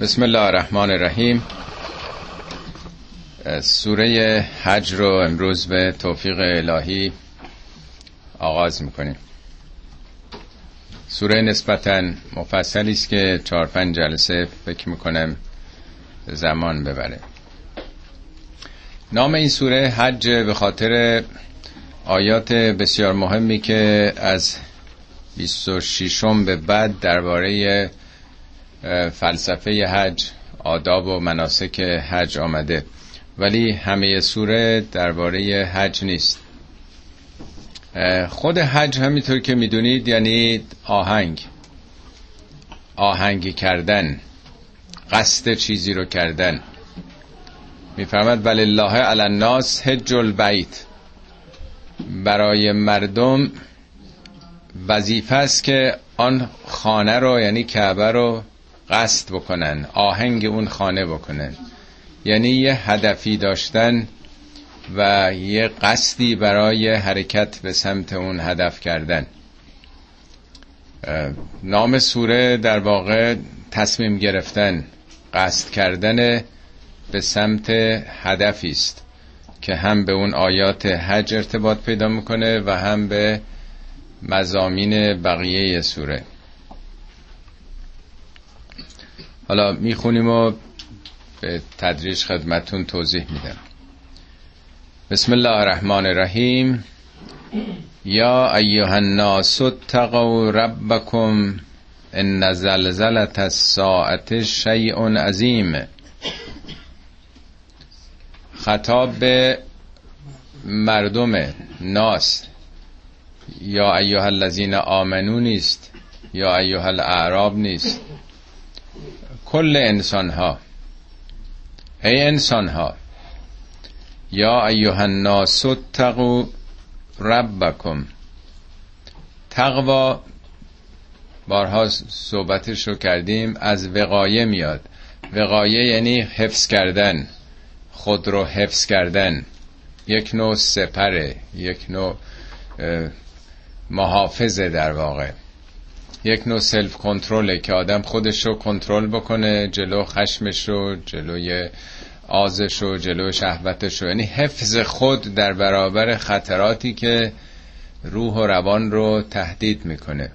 بسم الله الرحمن الرحیم سوره حج رو امروز به توفیق الهی آغاز می‌کنیم. سوره نسبتا مفصلی است که چهار پنج جلسه فکر می‌کنم زمان ببره. نام این سوره حج به خاطر آیات بسیار مهمی که از 26 به بعد درباره فلسفه حج آداب و مناسک حج آمده. ولی همه سوره درباره حج نیست. خود حج همینطور که می‌دونید یعنی آهنگ. آهنگی کردن. قصد چیزی رو کردن. میفرمد ولی الله علی الناس حج البیت. برای مردم وظیفه است که آن خانه رو یعنی کعبه رو قصد بکنن آهنگ اون خانه بکنن. یعنی یه هدفی داشتن و یه قصدی برای حرکت به سمت اون هدف کردن. نام سوره در واقع تصمیم گرفتن قصد کردن به سمت هدفی است که هم به اون آیات حج ارتباط پیدا می‌کنه و هم به مزامین بقیه سوره. حالا می‌خونیم و به تدریج خدمتون توضیح میدم. بسم الله الرحمن الرحیم. یا ایها الناس اتقوا ربکم ان زلزله الساعه شیء عظیم. خطاب به مردم ناس. یا ایها الذین آمنو نیست. یا ایها الاعراب نیست. کل انسان ها ای انسان ها یا ایها الناس اتقوا ربکم. تقوا بارها صحبتش رو کردیم از وقایه میاد. وقایه یعنی حفظ کردن خود رو حفظ کردن. یک نوع سپره یک نوع محافظه در واقع. یک نوع سلف کنترله که آدم خودش رو کنترل بکنه جلو خشمش رو جلوی آزش رو جلو شهوتش رو. یعنی حفظ خود در برابر خطراتی که روح و روان رو تهدید می‌کنه.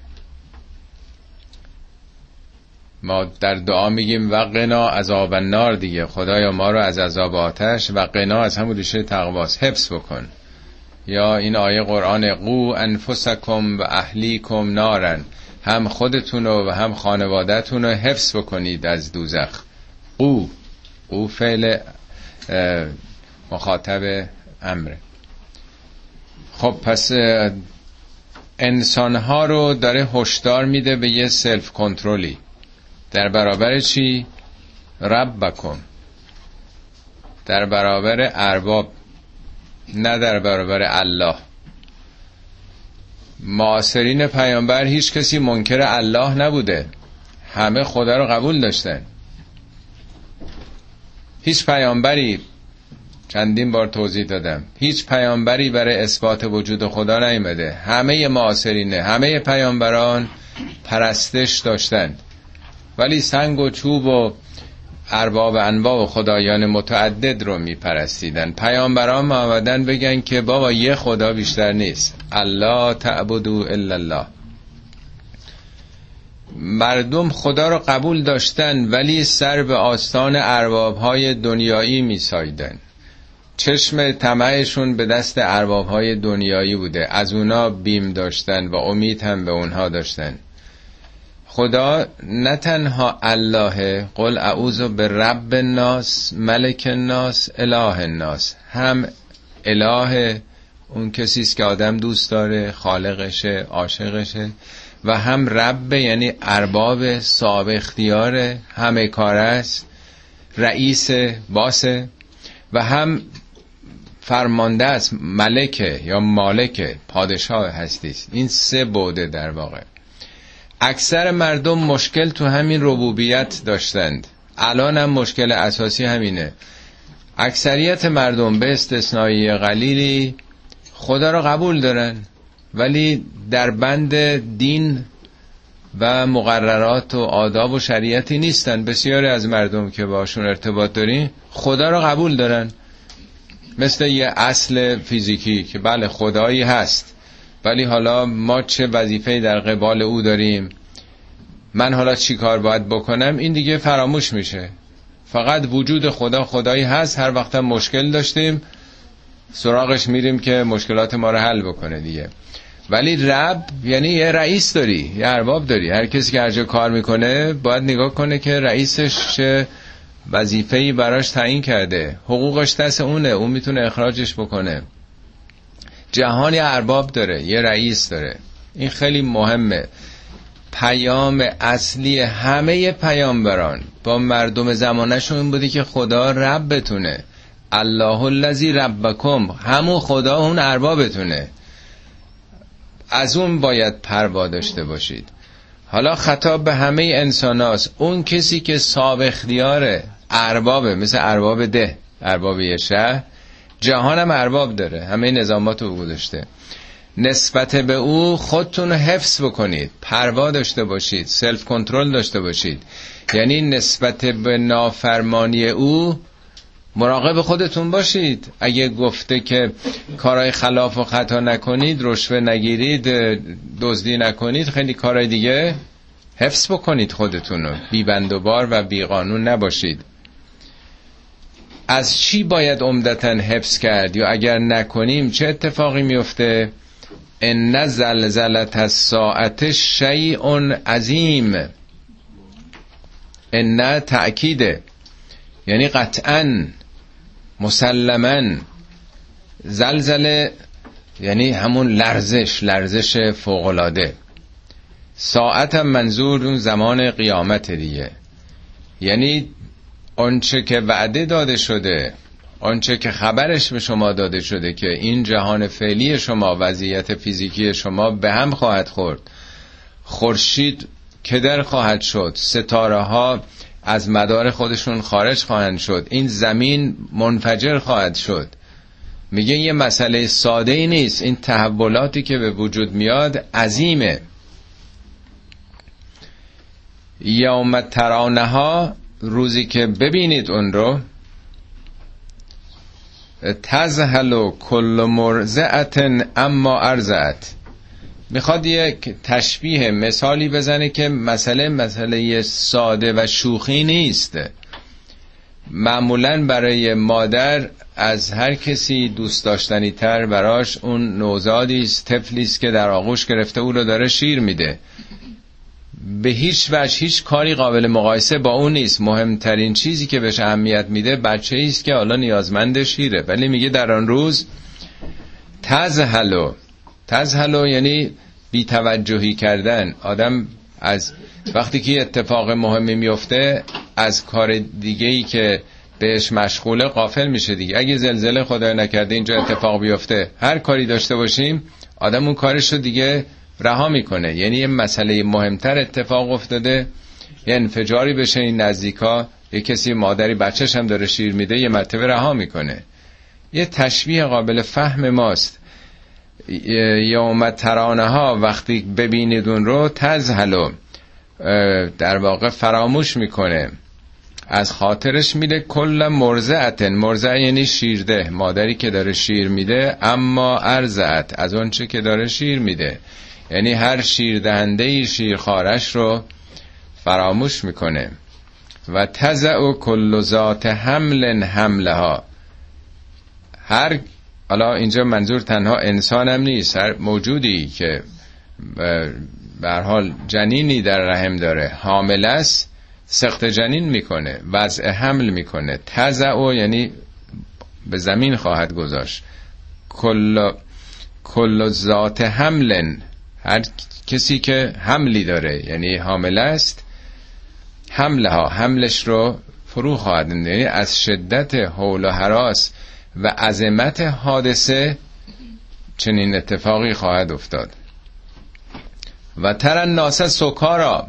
ما در دعا میگیم و قنا عذاب النار دیگه. خدایا ما رو از عذاب آتش و قنا از همون ریشه تقواس حفظ بکن. یا این آیه قرآن قو انفسکم و اهلیکم نارن هم خودتون و هم خانوادهتون رو حفظ بکنید از دوزخ. او او فعل مخاطب امره. خب پس انسانها رو داره هشدار میده به یه سلف کنترلی در برابر چی؟ رب بکن در برابر ارباب. نه در برابر الله. معاصرین پیامبر هیچ کسی منکر الله نبوده. همه خدا رو قبول داشتن. هیچ پیامبری چندین بار توضیح دادم هیچ پیامبری برای اثبات وجود خدا نیامده. همه معاصرینه همه پیامبران پرستش داشتند. ولی سنگ و چوب و ارباب انواع و خدایان متعدد رو میپرستیدن. پیامبران آمدن بگن که بابا یه خدا بیشتر نیست. الله تعبدو الا الله. مردم خدا رو قبول داشتن ولی سر به آستان ارباب های دنیایی میسایدن. چشم طمعشون به دست ارباب های دنیایی بوده. از اونا بیم داشتن و امید هم به اونها داشتن. خدا نه تنها الله قل اعوذ به رب الناس ملک الناس اله الناس. هم اله اون کسی است که آدم دوست داره خالقشه عاشقشه. و هم رب یعنی ارباب صاحب اختیار همه کار است رئیس باسه و هم فرمانده است ملکه یا مالک پادشاه هستیست. این سه بوده در واقع. اکثر مردم مشکل تو همین ربوبیت داشتند. الان هم مشکل اساسی همینه. اکثریت مردم به استثنایی قلیلی خدا را قبول دارن ولی در بند دین و مقررات و آداب و شریعتی نیستن. بسیاری از مردم که باشون ارتباط داریم خدا رو قبول دارن. مثل یه اصل فیزیکی که بله خدایی هست. ولی حالا ما چه وظیفه در قبال او داریم؟ من حالا چی کار باید بکنم؟ این دیگه فراموش میشه. فقط وجود خدا خدایی هست. هر وقت مشکل داشتیم سراغش میریم که مشکلات ما رو حل بکنه دیگه. ولی رب یعنی یه رئیس داری یه ارباب داری. هر کسی که هر جا کار می‌کنه باید نگاه کنه که رئیسش چه وظیفه‌ای براش تعیین کرده. حقوقش دست اونه. اون می‌تونه اخراجش بکنه. جهانی ارباب داره یه رئیس داره. این خیلی مهمه. پیام اصلی همه پیامبران با مردم زمانشون این بودی که خدا رب بتونه. الله الذی ربکم همون خدا اون اربابتونه از اون باید پروا داشته باشید. حالا خطاب به همه انسان اون کسی که صاحب اختیاره اربابه مثل ارباب ده ارباب یه شهر جهانم ارباب داره. همه نظامات رو گذاشته نسبت به او خودتون حفظ بکنید. پروا داشته باشید. سلف کنترل داشته باشید. یعنی نسبت به نافرمانی او مراقب خودتون باشید. اگه گفته که کارهای خلاف و خطا نکنید رشوه نگیرید دزدی نکنید خیلی کارهای دیگه حفظ بکنید خودتون رو. بی بندوبار و بی قانون نباشید. از چی باید عمدتا حفظ کرد یا اگر نکنیم چه اتفاقی میفته؟ ان زلزلت الساعت شیء عظیم. ان تأکیده یعنی قطعا مسلما. زلزله یعنی همون لرزش لرزش فوقلاده ساعت هم منظور اون زمان قیامت دیگه. یعنی آنچه که وعده داده شده آنچه که خبرش به شما داده شده که این جهان فعلی شما وضعیت فیزیکی شما به هم خواهد خورد. خورشید کدر خواهد شد ستاره ها از مدار خودشون خارج خواهند شد این زمین منفجر خواهد شد. میگه یه مسئله ساده ای نیست این تحولاتی که به وجود میاد عظیمه. یوم ترانه ها روزی که ببینید اون رو تزهل کل مرزعت اما ارزعت می‌خواد یک تشبیه مثالی بزنه که مسئله مسئله ساده و شوخی نیست. معمولا برای مادر از هر کسی دوست داشتنی تر براش اون نوزادی است طفلی است که در آغوش گرفته او رو داره شیر میده. به هیچ وجه هیچ کاری قابل مقایسه با اون نیست. مهمترین چیزی که بهش اهمیت میده بچه است که حالا نیازمند شیره. ولی میگه در آن روز تزهلو. تزهلو یعنی بیتوجهی کردن. آدم از وقتی که اتفاق مهمی میفته از کار دیگه ای که بهش مشغوله قافل میشه دیگه. اگه زلزله خدای نکرده اینجا اتفاق بیفته هر کاری داشته باشیم آدم اون کارش رو دیگه رها می‌کنه. یعنی یه مسئله مهمتر اتفاق افتاده. یه انفجاری بشه این نزدیکا. یه کسی مادری بچهش هم داره شیر میده یه مرتبه رها می‌کنه. یه تشبیه قابل فهم ماست. یوم ترانه ها وقتی ببینید اون رو تزهلو در واقع فراموش می‌کنه. از خاطرش میده کل مرزعتن مرزع یعنی شیرده. مادری که داره شیر میده اما ارزعت از اونچه که داره شیر میده. یعنی هر شیر دهنده شیر خارش رو فراموش می‌کنه. و تزع کل ذات حمل حمله ها هر حالا اینجا منظور تنها انسانم نیست هر موجودی که به حال جنینی در رحم داره حامل است سخت جنین می‌کنه وضع حمل می‌کنه. تزع یعنی به زمین خواهد گذاشت. کل کل ذات حملن. هر کسی که حملی داره یعنی حامل است حمله ها حملش رو فرو خواهد یعنی از شدت حول و حراس و عظمت حادثه چنین اتفاقی خواهد افتاد. و ترن ناسه سکارا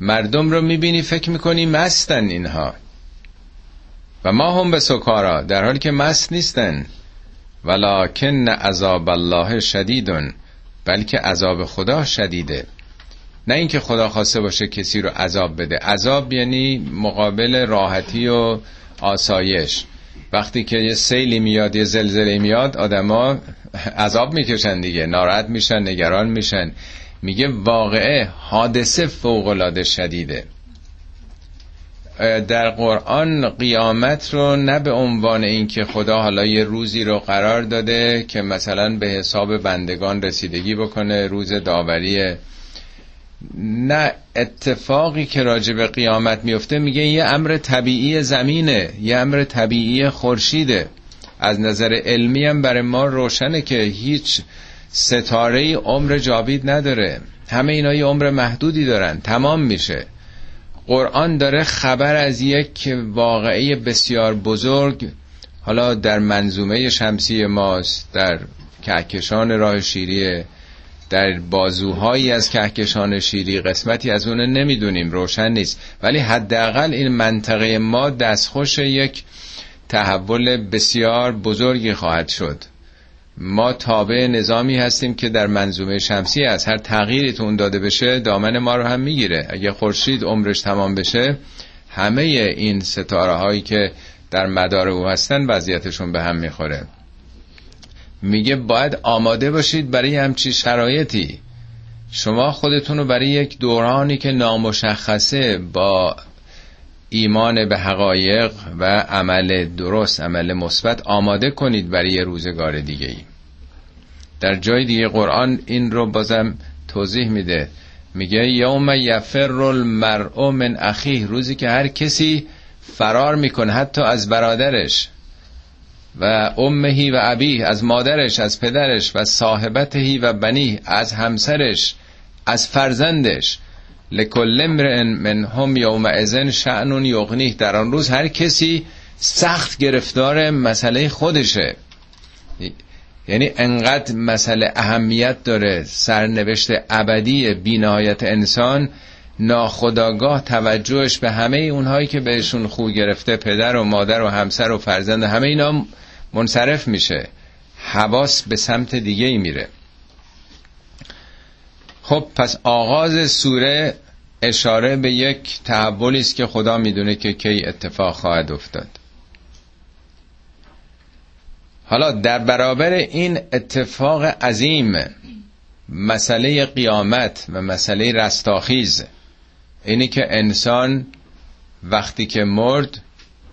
مردم رو می‌بینی فکر می‌کنی مستن اینها. و ما هم به سکارا در حالی که مست نیستن. ولکن عذاب الله شدیدن. بلکه عذاب خدا شدیده. نه اینکه خدا خواسته باشه کسی رو عذاب بده. عذاب یعنی مقابل راحتی و آسایش. وقتی که یه سیلی میاد یه زلزله میاد آدما عذاب می‌کشن دیگه. ناراحت میشن نگران میشن. میگه واقعه حادثه فوق شدیده. در قرآن قیامت رو نه به عنوان اینکه خدا حالا یه روزی رو قرار داده که مثلا به حساب بندگان رسیدگی بکنه روز داوری. نه اتفاقی که راجع به قیامت میفته میگه یه امر طبیعی زمینه یه امر طبیعی خورشیده. از نظر علمی هم برای ما روشنه که هیچ ستاره عمر جاوید نداره. همه اینا یه عمر محدودی دارن. تمام میشه. قرآن داره خبر از یک واقعی بسیار بزرگ حالا در منظومه شمسی ماست در کهکشان راه شیریه در بازوهایی از کهکشان شیری قسمتی از اون نمی‌دونیم روشن نیست. ولی حداقل این منطقه ما دستخوش یک تحول بسیار بزرگی خواهد شد. ما تابع نظامی هستیم که در منظومه شمسی از هر تغییری تو اون داده بشه دامن ما رو هم می‌گیره. اگه خورشید عمرش تمام بشه همه این ستاره هایی که در مدار او هستن وضعیتشون به هم می‌خوره. میگه باید آماده باشید برای همچی شرایطی. شما خودتون رو برای یک دورانی که نامشخصه با ایمان به حقایق و عمل درست عمل مثبت آماده کنید برای یه روزگار دیگه ای در جای دیگه قرآن این رو بازم توضیح میده. میگه یوم یفر المرء من اخیه. روزی که هر کسی فرار می‌کنه حتی از برادرش و امهی و ابیه از مادرش از پدرش و صاحبتهی و بنی از همسرش از فرزندش. لکل امرئ منهم ازن شعنون یغنیه. در آن روز هر کسی سخت گرفتار مسئله خودشه. یعنی انقدر مسئله اهمیت داره سرنوشت ابدی بینهایت انسان ناخداگاه توجهش به همه اونهایی که بهشون خو گرفته پدر و مادر و همسر و فرزند همه اینا منصرف میشه. حواس به سمت دیگه ای میره. خب پس آغاز سوره اشاره به یک تحولی است که خدا می‌دونه که کی اتفاق خواهد افتاد. حالا در برابر این اتفاق عظیم مسئله قیامت و مسئله رستاخیز اینی که انسان وقتی که مرد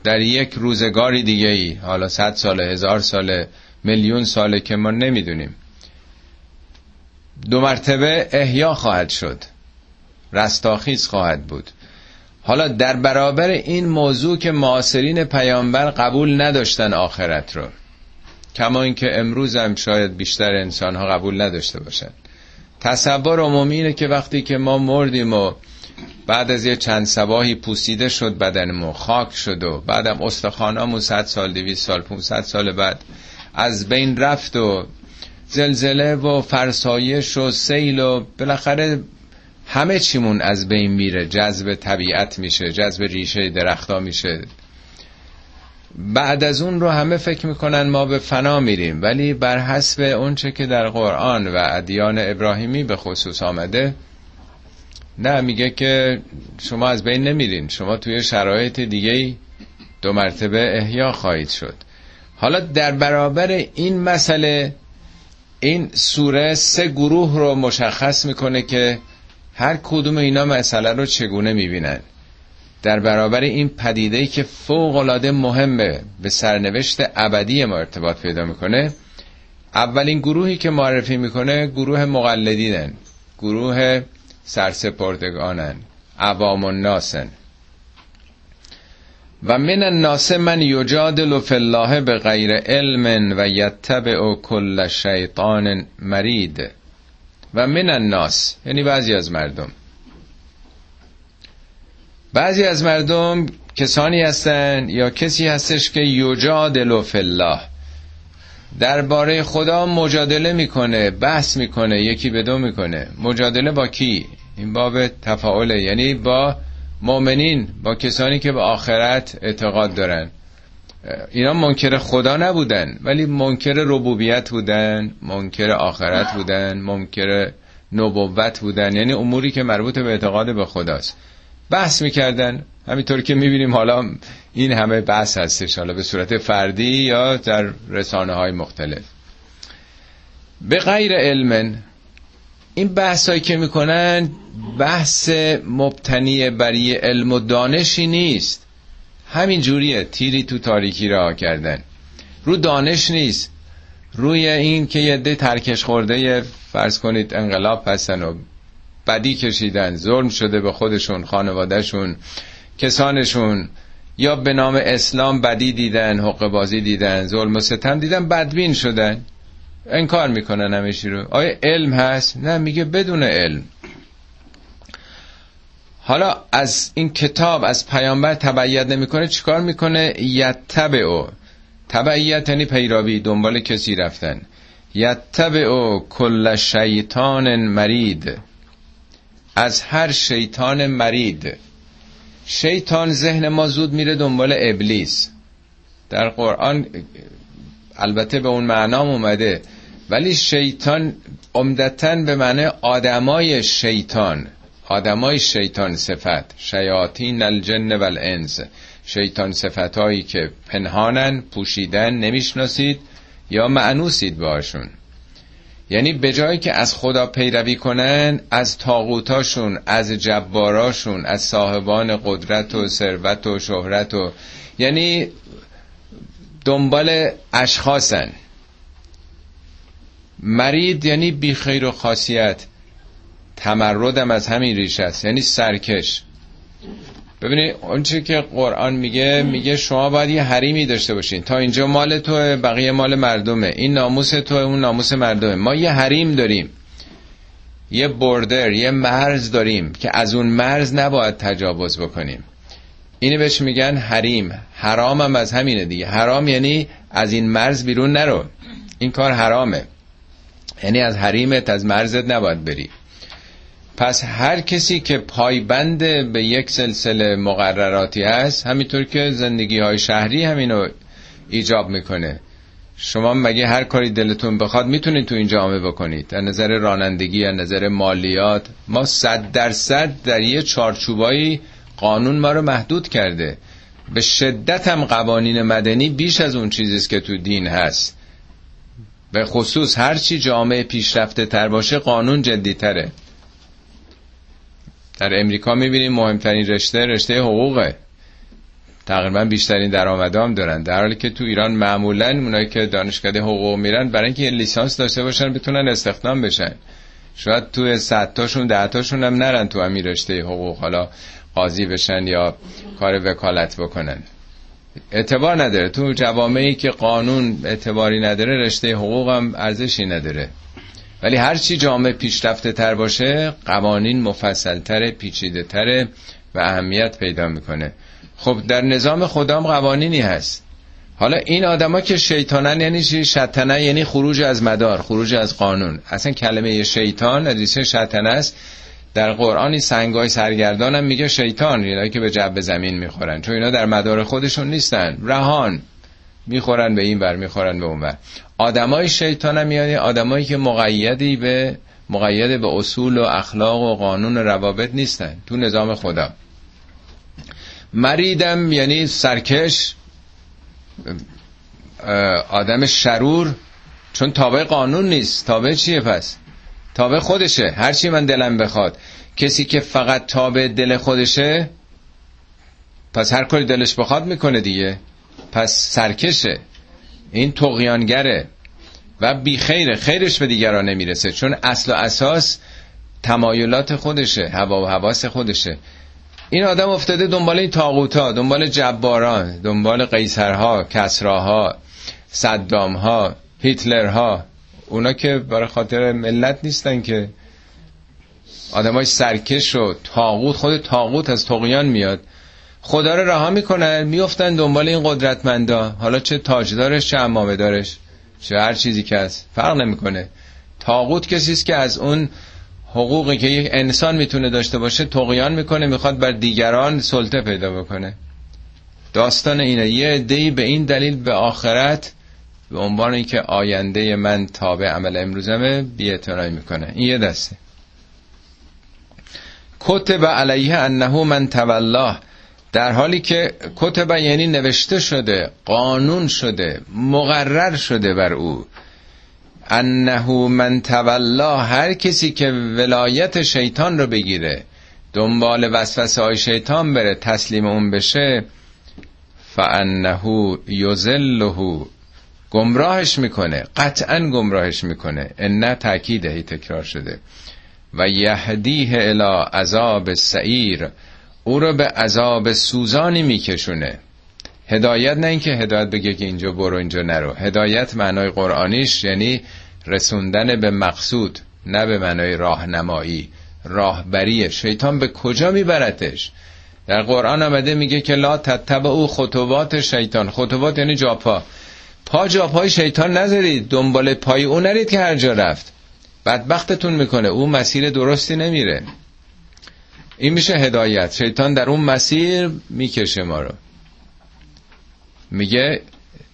در یک روزگاری دیگه ای حالا صد سال هزار سال میلیون ساله که ما نمی‌دونیم دو مرتبه احیا خواهد شد رستاخیز خواهد بود. حالا در برابر این موضوع که معاصرین پیامبر قبول نداشتن آخرت رو کما اینکه امروز هم شاید بیشتر انسان ها قبول نداشته باشن. تصور عمومی اینه که وقتی که ما مردیم و بعد از یه چند سباهی پوسیده شد بدنمون خاک شد و بعدم استخوانامون 100 سال 200 سال 500 سال بعد از بین رفت و زلزله و فرسایش و سیل و بالاخره همه چیمون از بین میره. جذب طبیعت میشه جذب ریشه درختا میشه. بعد از اون رو همه فکر می‌کنن ما به فنا میریم. ولی بر حسب اونچه که در قرآن و ادیان ابراهیمی به خصوص آمده نه میگه که شما از بین نمیرین. شما توی شرایط دیگه دو مرتبه احیا خواهید شد. حالا در برابر این مسئله این سوره سه گروه رو مشخص می‌کنه که هر کدوم اینا مسئله رو چگونه می‌بینن. در برابر این پدیده که فوق العاده مهمه به سرنوشت ابدی ما ارتباط پیدا می‌کنه اولین گروهی که معرفی می‌کنه گروه مقلدینن گروه سرسپردگانن عوام الناسن. و من الناس من یجادل فی الله به غیر علم و یتبع کل شیطان مرید. و من الناس یعنی بعضی از مردم. بعضی از مردم کسانی هستن یا کسی هستش که یجادل فی الله. درباره خدا مجادله می‌کنه بحث می‌کنه یکی به دو می‌کنه. مجادله با کی؟ این باب تفاعله یعنی با مؤمنین با کسانی که به آخرت اعتقاد دارن. اینا منکر خدا نبودن ولی منکر ربوبیت بودن منکر آخرت بودن منکر نبوت بودن. یعنی اموری که مربوط به اعتقاد به خداست. بحث می‌کردن. همینطور که می‌بینیم حالا این همه بحث هستش حالا به صورت فردی یا در رسانه های مختلف. به غیر علم این بحث هایی که می‌کنن بحث مبتنی برای علم و دانشی نیست. همین جوریه تیری تو تاریکی راه کردن. رو دانش نیست. روی این که یه ده ترکش خورده فرض کنید انقلاب هستن و بدی کشیدن ظلم شده به خودشون خانوادهشون کسانشون. یا به نام اسلام بدی دیدن حق بازی دیدن ظلم و ستم دیدن بدبین شدن. انکار می‌کنن همیشی رو. آیا علم هست؟ نه میگه بدون علم. حالا از این کتاب از پیامبر تبعیت نمی‌کنه چیکار می‌کنه؟ یتبع تبعیت یعنی پیروی دنبال کسی رفتن. یتبع کل شیطان مرید. از هر شیطان مرید. شیطان ذهن ما زود میره دنبال ابلیس. در قرآن البته به اون معنام اومده ولی شیطان عمدتا به معنی آدمای شیطان آدمای شیطان صفت. شیاطین الجن و الانس شیطان صفت هایی که پنهانن پوشیدن نمی‌شناسید یا معنوسید باشون. یعنی به جایی که از خدا پیروی کنن از تاغوتاشون از جباراشون از صاحبان قدرت و ثروت و شهرت و یعنی دنبال اشخاصن. مرید یعنی بی خیر و خاصیت. تمردم از همین ریشه است. یعنی سرکش. ببینید اونچه که قرآن میگه میگه شما باید یه حریمی داشته باشین. تا اینجا مال توه بقیه مال مردمه. این ناموس توه اون ناموس مردمه. ما یه حریم داریم. یه بردر یه مرز داریم که از اون مرز نباید تجاوز بکنیم. اینو بهش میگن حریم. حرام هم از همینه دیگه. حرام یعنی از این مرز بیرون نرو. این کار حرامه. یعنی از حریمت از مرزت نباید بری. پس هر کسی که پایبند به یک سلسله مقرراتی هست همینطور که زندگی های شهری همینو ایجاب می‌کنه. شما مگه هر کاری دلتون بخواد می‌تونید تو این جامعه بکنید؟ در نظر رانندگی در نظر مالیات ما صد درصد در یه چارچوبایی قانون ما رو محدود کرده. به شدت هم قوانین مدنی بیش از اون چیزیست که تو دین هست. به خصوص هرچی جامعه پیشرفته تر باشه قانون جدی تره در امریکا می‌بینیم مهمترین رشته رشته حقوقه. تقریبا بیشترین درآمدام دارن. در حالی که تو ایران معمولا اونایی که دانشکده حقوق میرن برای اینکه لیسانس داشته باشن بتونن استخدام بشن. شاید تو صد تاشون ده تاشون هم نرن تو همین رشته حقوق. حالا قاضی بشن یا کار وکالت بکنن. اعتبار نداره. تو جوامعی که قانون اعتباری نداره رشته حقوق هم ارزشی نداره. ولی هرچی جامعه پیشرفته تر باشه قوانین مفصل تره پیچیده تره و اهمیت پیدا می‌کنه. خب در نظام خدام قوانینی هست. حالا این آدما که شیطانن یعنی چی؟ شطنه یعنی خروج از مدار خروج از قانون. اصلا کلمه شیطان ادریسه شطنه است. در قرآن سنگای سرگردان هم میگه شیطان اینا که به جب زمین می‌خورن. چون اینا در مدار خودشون نیستن. رهان. می‌خورن به این ور می‌خورن به اون ور. آدمای شیطان هم یعنی آدمایی که مقیدی به مقید به اصول و اخلاق و قانون و روابط نیستن. تو نظام خدا مریدم یعنی سرکش آدم شرور چون تابع قانون نیست. تابع چیه پس؟ تابع خودشه. هرچی من دلم بخواد. کسی که فقط تابع دل خودشه پس هر کاری دلش بخواد می‌کنه دیگه. پس سرکشه. این تقیانگره و بی خیره. خیرش به دیگران نمی‌رسه. چون اصل و اساس تمایلات خودشه. هوا و حواس خودشه. این آدم افتاده دنبال این تاغوتا دنبال جباران دنبال قیصرها کسراها صدامها هیتلرها. اونا که برای خاطر ملت نیستن که. آدمای سرکش و تاغوت خود تاغوت از تقیان میاد. خدا رو رها می‌کنن میفتن دنبال این قدرتمندا. حالا چه تاجدارش چه امامه دارش چه هر چیزی که هست. فرق نمی‌کنه. تاغوت کسی است که از اون حقوقی که یک انسان می‌تونه داشته باشه تقیان می‌کنه می‌خواد بر دیگران سلطه پیدا بکنه. داستان اینه. یه عده‌ای به این دلیل به آخرت به عنوان اینکه آینده من تابع عمل امروزمه بی می‌کنه. این یه دسته. کتب علیه انه من تولاه در حالی که کتب یعنی نوشته شده قانون شده مقرر شده بر او. انه من تولا هر کسی که ولایت شیطان رو بگیره دنبال وسوسه های شیطان بره تسلیم اون بشه فانه یذله گمراهش می‌کنه قطعا گمراهش می‌کنه. ان تاکید هی تکرار شده. و یهدیه الی عذاب سعیر او رو به عذاب سوزانی میکشونه. هدایت نه اینکه هدایت بگه که اینجا برو اینجا نرو. هدایت معنای قرآنیش یعنی رسوندن به مقصود نه به معنای راهنمایی راهبری. شیطان به کجا میبرتش؟ در قرآن آمده میگه که لا تتبع او خطوات شیطان. خطوات یعنی جاپا. پا جاپای شیطان نذارید. دنبال پای او نرید که هر جا رفت. بدبختتون می‌کنه. او مسیر درستی نمیره. این میشه هدایت. شیطان در اون مسیر می‌کشه ما رو. میگه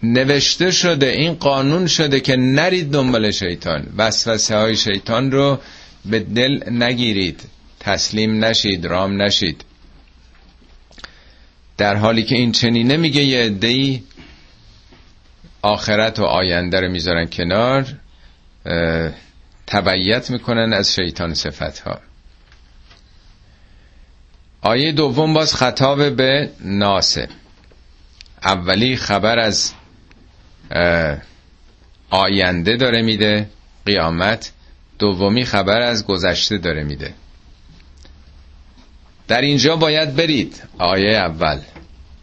نوشته شده این قانون شده که نرید دنبال شیطان. وسوسه های شیطان رو به دل نگیرید. تسلیم نشید رام نشید. در حالی که این چنینه میگه یه عده‌ای آخرت و آینده رو می‌ذارن کنار تبعیت می‌کنن از شیطان صفت ها آیه دوم باز خطاب به ناسه اولی خبر از آینده داره میده قیامت. دومی خبر از گذشته داره میده. در اینجا باید برید آیه اول.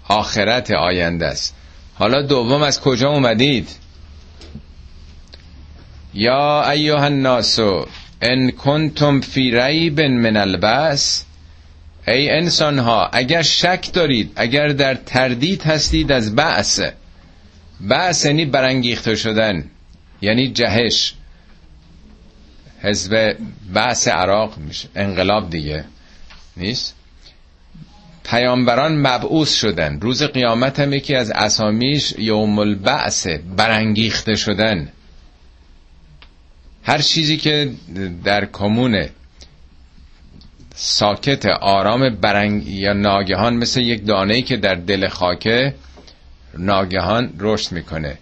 آخرت آینده است. حالا دوم از کجا اومدید؟ یا ایها الناس ان کنتم فی ریب من البس ای انسان ها اگر شک دارید اگر در تردید هستید از بعث بعث یعنی برانگیخته شدن یعنی جهش. حزب بعث عراق میشه انقلاب دیگه نیست؟ پیامبران مبعوث شدن. روز قیامت هم یکی از اسامیش یوم البعث برانگیخته شدن. هر چیزی که در کمونه ساکت آرام برنگ یا ناگهان مثل یک دانه که در دل خاکه ناگهان رشد می‌کنه.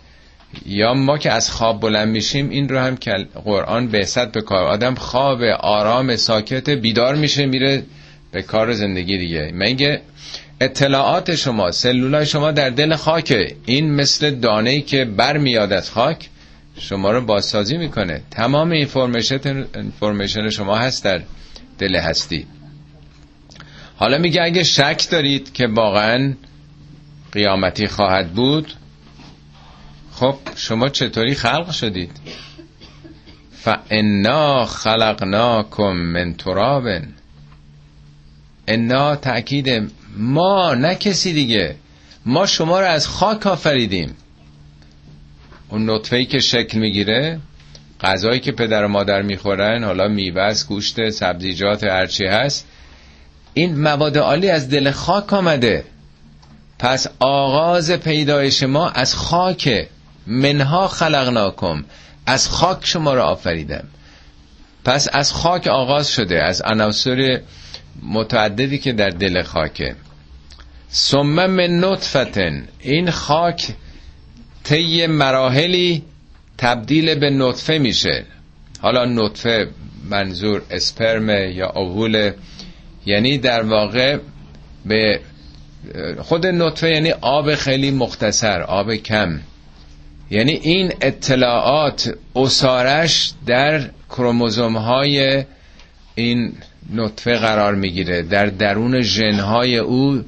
یا ما که از خواب بلند میشیم این رو هم که قرآن به به کار آدم خواب آرام ساکت بیدار میشه میره به کار زندگی دیگه. میگه اطلاعات شما سلولای شما در دل خاکه. این مثل دانه که بر میاد از خاک شما رو بازسازی می‌کنه. تمام اینفورمیشن شما هست در دل هستی. حالا میگه اگه شک دارید که واقعا قیامتی خواهد بود خب شما چطوری خلق شدید؟ فانا خلقناکم من تراب. انا تأکید ما نه کسی دیگه. ما شما رو از خاک آفریدیم. اون نطفه که شکل می‌گیره غذایی که پدر و مادر می‌خورن حالا میوه گوشت سبزیجات هرچی هست. این مواد عالی از دل خاک آمده. پس آغاز پیدایش ما از خاک. منها خلقناکم. از خاک شما را آفریدم. پس از خاک آغاز شده. از عناصر متعددی که در دل خاکه. ثم من نطفتن این خاک طی مراحلی تبدیل به نطفه میشه. حالا نطفه منظور اسپرم یا اوول یعنی در واقع به خود نطفه یعنی آب خیلی مختصر آب کم. یعنی این اطلاعات اسارش در کروموزوم های این نطفه قرار می‌گیره. در درون ژنهای او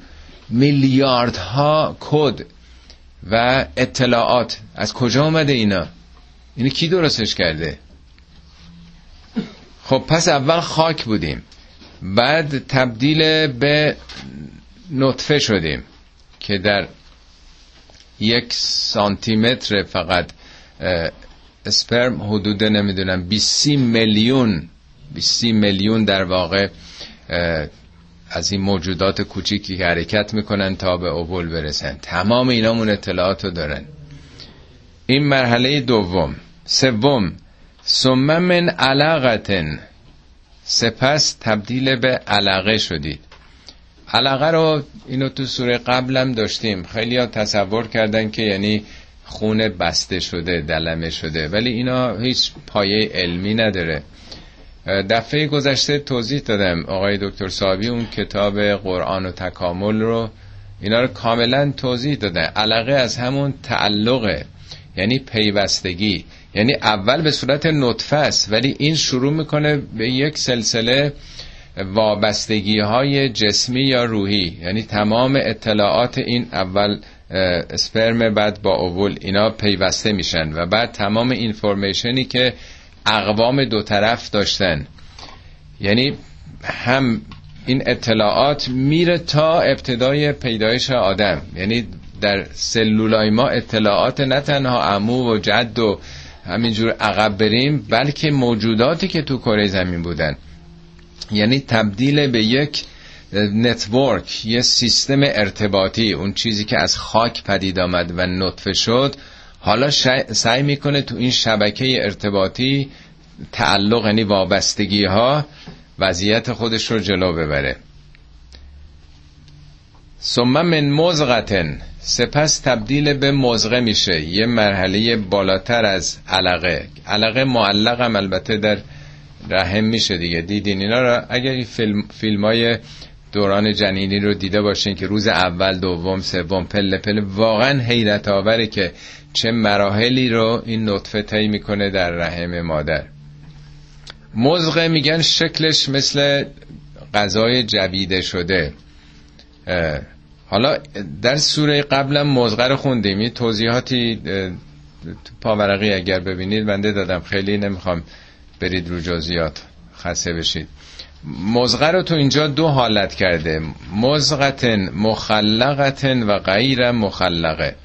میلیاردها کد و اطلاعات. از کجا آمده اینا؟ اینو کی درستش کرده؟ خب پس اول خاک بودیم. بعد تبدیل به نطفه شدیم که در یک سانتیمتر فقط اسپرم حدود نمی‌دونم 20 میلیون 20 میلیون در واقع از این موجودات کوچیکی که حرکت می‌کنن تا به اوول برسن. تمام اینامون اطلاعات رو دارن. این مرحله دوم. سوم. ثم من علاقتن. سپس تبدیل به علقه شدید. علقه رو اینو تو سوره قبلم داشتیم. خیلی ها تصور کردن که یعنی خون بسته شده دلمه شده. ولی اینا هیچ پایه علمی نداره. دفعه گذشته توضیح دادم آقای دکتر صابی اون کتاب قرآن و تکامل رو. اینا رو کاملا توضیح داده. علاقه از همون تعلقه. یعنی پیوستگی. یعنی اول به صورت نطفه است ولی این شروع می‌کنه به یک سلسله وابستگی های جسمی یا روحی. یعنی تمام اطلاعات این اول اسپرم بعد با اوول اینا پیوسته میشن و بعد تمام اینفورمیشنی که اقوام دو طرف داشتن. یعنی هم این اطلاعات میره تا ابتدای پیدایش آدم. یعنی در سلولای ما اطلاعات نه تنها عمو و جد و همینجور عقب بریم بلکه موجوداتی که تو کره زمین بودن. یعنی تبدیل به یک نتورک یه سیستم ارتباطی. اون چیزی که از خاک پدید آمد و نطفه شد حالا سعی می‌کنه تو این شبکه ارتباطی تعلق یعنی وابستگی ها وضعیت خودش رو جلو ببره. ثم من مزغتن. سپس تبدیل به مزغه میشه. یه مرحله بالاتر از علقه. علقه معلق هم البته در رحم میشه دیگه. دیدین اینا رو اگر این فیلم, فیلم های دوران جنینی رو دیده باشین که روز اول دوم سوم پله پله واقعا حیرت آوره که چه مراحلی رو این نطفه طی می‌کنه در رحم مادر. مزغه میگن شکلش مثل غذای جویده شده. حالا در سوره قبلا مزغه رو خوندیم. این توضیحاتی پاورقی اگر ببینید بنده دادم. خیلی نمی‌خوام برید رو جزئیات. خسته بشید. مزغه رو تو اینجا دو حالت کرده. مزغتن مخلقتن و غیر مخلقه.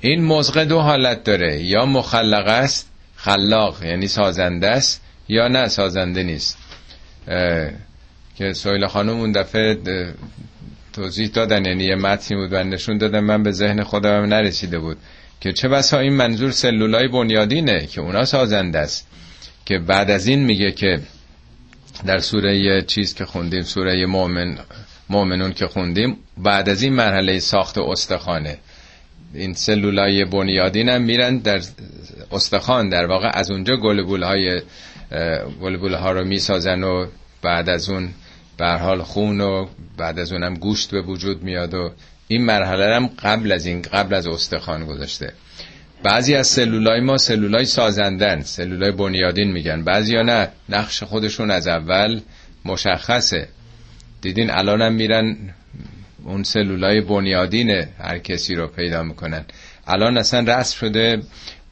این مزغه دو حالت داره. یا مخلقه است خلاق یعنی سازنده است یا نه سازنده نیست. که سویل خانم اون دفعه توضیح دادن. یعنی یه متنی بود و نشون دادن. من به ذهن خودم نرسیده بود که چه بسا این منظور سلولای بنیادینه که اونا سازنده است. که بعد از این میگه که در سوره چیز که خوندیم سوره مؤمن مؤمنون که خوندیم بعد از این مرحله ساخت استخانه این سلولای بنیادین هم میرن در استخوان. در واقع از اونجا گلبول های گلبول ها رو می‌سازن و بعد از اون به حال خون و بعد از اونم گوشت به وجود میاد و این مرحله هم قبل از این قبل از استخوان گذاشته. بعضی از سلولای ما سلولای سازندن سلولای بنیادین میگن. بعضی ها نه نقش خودشون از اول مشخصه. دیدین الانم میرن اون سلولای بنیادین هر کسی رو پیدا می‌کنن. الان اصلا رسم شده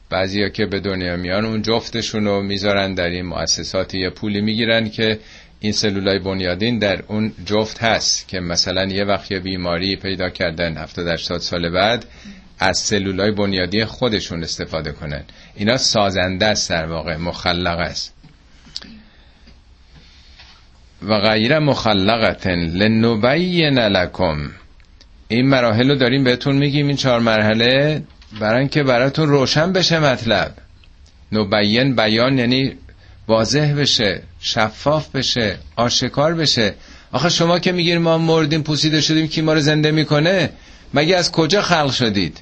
بعضیا که به دنیا میان اون جفتشون رو می‌ذارن در این مؤسساتی. یه پولی می‌گیرن که این سلولای بنیادین در اون جفت هست که مثلا یه وقت بیماری پیدا کردن 70 80 سال بعد از سلولای بنیادی خودشون استفاده کنن. اینا سازنده است در واقع مخلق است. و غیر مخلقتن لنبین لکم. این مراحل رو داریم بهتون میگیم این چهار مرحله برای اینکه براتون روشن بشه مطلب. نبین بیان یعنی واضح بشه شفاف بشه آشکار بشه. آخه شما که میگیر ما مردیم پوسیده شدیم کی ما رو زنده می‌کنه؟ مگه از کجا خلق شدید؟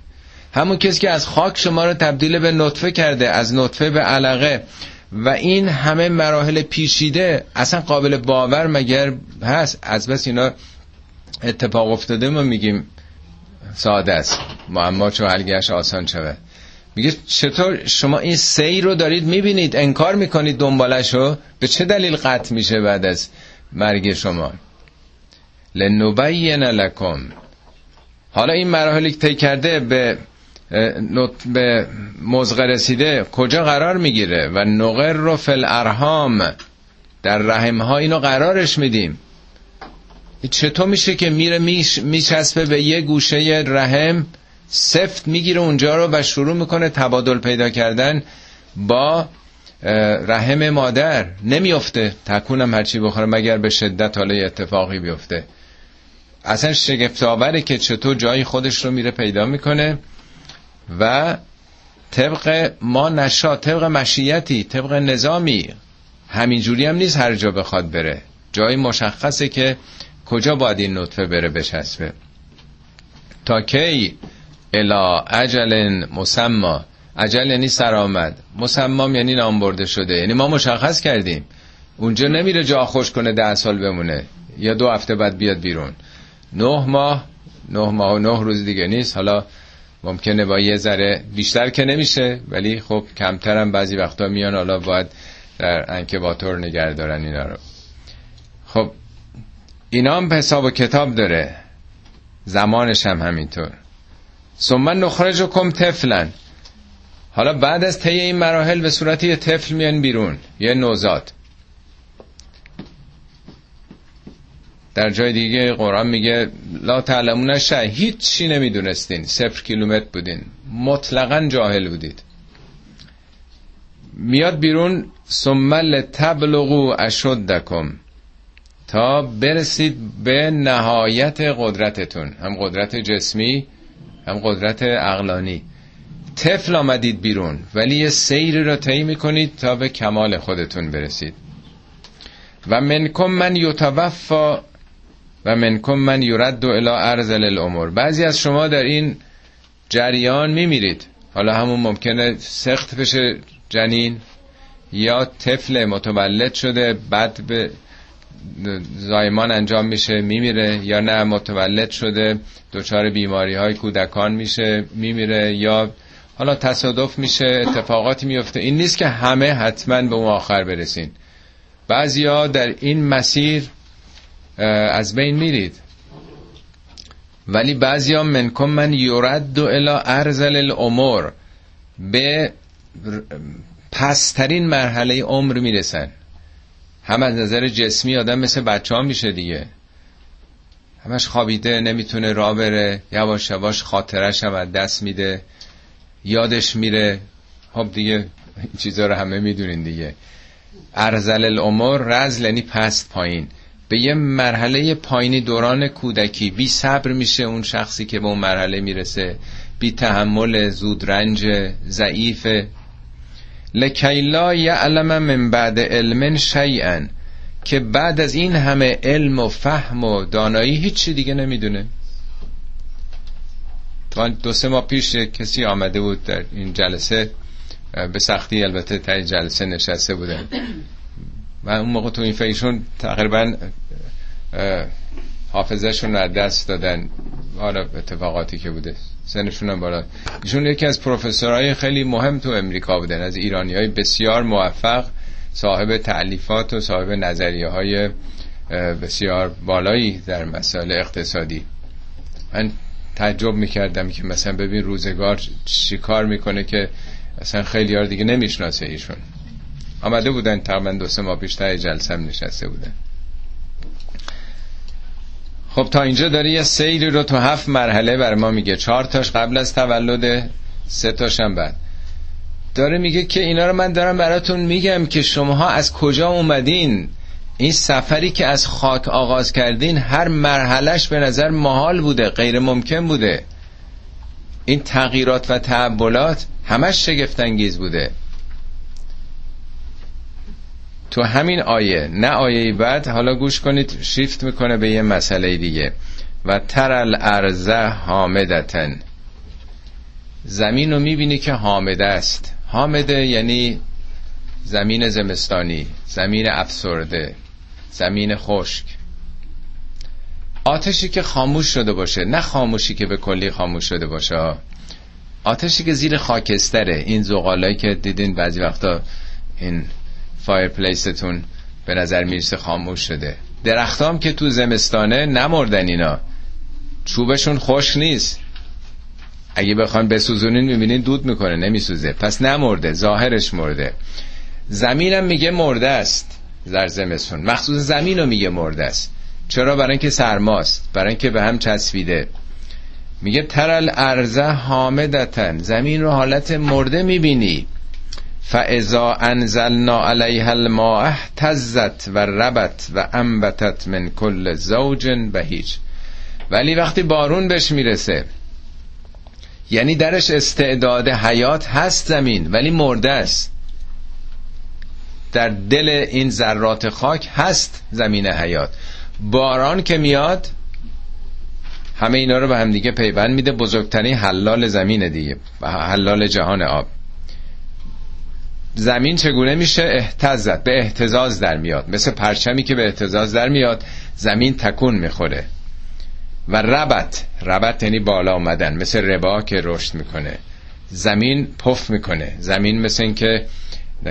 همون کسی که از خاک شما رو تبدیل به نطفه کرده از نطفه به علقه. و این همه مراحل پیشیده اصلا قابل باور مگر هست؟ از بس اینا اتفاق افتاده ما میگیم ساده است. معما چو حلگش آسان شود. میگه چطور شما این سیر رو دارید می‌بینید انکار می‌کنید دنبالشو به چه دلیل قطع میشه بعد از مرگ شما؟ لنبین لکم. حالا این مراحلی که طی کرده به به مزغ رسیده کجا قرار می‌گیره؟ و نقر رو فل ارهام در رحم ها اینو قرارش میدیم. چطور میشه که میره میچسبه به یه گوشه رحم؟ سفت می‌گیره اونجا رو و شروع می‌کنه تبادل پیدا کردن با رحم مادر. نمیافته. تکونم هرچی بخوره مگر به شدت حالا اتفاقی بیفته. اصلا شگفت آوره که چطور جای خودش رو میره پیدا می‌کنه و طبق ما نشا طبق مشیتی طبق نظامی همینجوری هم نیست هر جا بخواد بره. جای مشخصه که کجا باید این نطفه بره بچسبه تا کی؟ الا اجل مسما عجل یعنی سرآمد. مسمام یعنی نام برده شده. یعنی ما مشخص کردیم. اونجا نمیره جا خوش کنه ده سال بمونه یا دو هفته بعد بیاد بیرون. نه ماه نه ماه و نه روز دیگه نیست. حالا ممکنه با یه ذره بیشتر که نمیشه ولی خب کمترم بعضی وقتا میان. حالا باید در انکباتور نگه دارن اینا رو. خب اینا هم حساب و کتاب داره. زمانش هم همینطور. ثم نخرج کم تفلن حالا بعد از طی این مراحل به صورت یه طفل میان بیرون یه نوزاد. در جای دیگه قرآن میگه لا تعلمون شه هیچ چی نمی‌دونستین. صفر کیلومتر بودین. مطلقا جاهل بودید. میاد بیرون ثم تبلغو اشدکم. تا برسید به نهایت قدرتتون. هم قدرت جسمی هم قدرت اقلانی طفل آمدید بیرون ولی یه سیری را طی می‌کنید تا به کمال خودتون برسید. و منکم من یتوفا و منکم من یرد الى ارزل الامور. بعضی از شما در این جریان میمیرید. حالا همون ممکنه سخت بشه جنین یا طفل متولد شده بعد به زایمان انجام میشه میمیره یا نه متولد شده دچار بیماری های کودکان میشه میمیره یا حالا تصادف میشه اتفاقاتی میفته. این نیست که همه حتما به اون آخر برسین. بعضیا در این مسیر از بین میرید. ولی بعضیا منکم من یرد الى ارزل الامور به پسترین مرحله عمر می‌رسن. هم از نظر جسمی آدم مثل بچه ها میشه دیگه. همش خوابیده نمی‌تونه را بره یواش یواش خاطرش هم از دست میده یادش میره. خب دیگه این چیزا رو همه می‌دونین دیگه. ارزل الامور رزل یعنی پست پایین. به یه مرحله پایینی دوران کودکی. بی صبر میشه اون شخصی که به اون مرحله می‌رسه. بی تحمل زود رنج ضعیف لکیلا یعلم من بعد علم شیئا. که بعد از این همه علم و فهم و دانایی هیچی دیگه نمی‌دونه. دو سه ماه پیش کسی آمده بود در این جلسه به سختی البته تا جلسه نشسته بودن و اون موقع تو این فیشون تقریبا حافظهشون رو دست دادن. حالا اتفاقاتی که بوده. سنشون هم بالا. ایشون یکی از پروفسورهای خیلی مهم تو امریکا بودن از ایرانی های بسیار موفق صاحب تعلیفات و صاحب نظریه های بسیار بالایی در مسائل اقتصادی. من تعجب می‌کردم که مثلا ببین روزگار چی کار می‌کنه که اصلا خیلی دیگه نمی‌شناسه ایشون. آمده بودن تقریبا دو سه ماه پیش جلسه نشسته بودن. خب تا اینجا داره یه سیری رو تو هفت مرحله بر ما میگه. چهار تاش قبل از تولد سه تاشم بعد. داره میگه که اینا رو من دارم براتون میگم که شماها از کجا اومدین؟ این سفری که از خاک آغاز کردین هر مرحلهش به نظر محال بوده غیر ممکن بوده. این تغییرات و تحولات همش شگفتانگیز بوده. تو همین آیه نه آیه بعد حالا گوش کنید شیفت می‌کنه به یه مسئله دیگه. و ترل ارزه حامدتن. زمین رو می‌بینی که حامده است. حامده یعنی زمین زمستانی زمین افسرده زمین خشک. آتشی که خاموش شده باشه نه خاموشی که به کلی خاموش شده باشه. آتشی که زیر خاکستره. این زغالایی که دیدین بعضی وقتا این فایر پلیستون به نظر می‌رسه خاموش شده. درختام که تو زمستانه نمردن اینا. چوبشون خوش نیست. اگه بخوان بسوزونین می‌بینین دود می‌کنه نمیسوزه. پس نمرده ظاهرش مرده. زمینم میگه مرده است در زمستون. مخصوص زمین رو میگه مرده است. چرا؟ برای اینکه سرماست. برای اینکه به هم چسبیده. میگه ترل ارزه حامدتن. زمین رو حالت مرده می‌بینی. فاذا انزلنا علیها الماء اهتزت و ربت و انبتت من کل زوج بهیج ولی وقتی بارون بهش می‌رسه یعنی درش استعداد حیات هست زمین ولی مرده است. در دل این ذرات خاک هست زمین حیات. باران که میاد همه اینا رو به هم دیگه پیوند میده. بزرگترین حلال زمین دیگه. حلال جهان آب. زمین چگونه میشه احتزت به احتزاز در میاد؟ مثل پرچمی که به احتزاز در میاد زمین تکون می‌خوره. و ربط ربط یعنی بالا آمدن مثل ربا که رشد می‌کنه. زمین پف می‌کنه. زمین مثل این که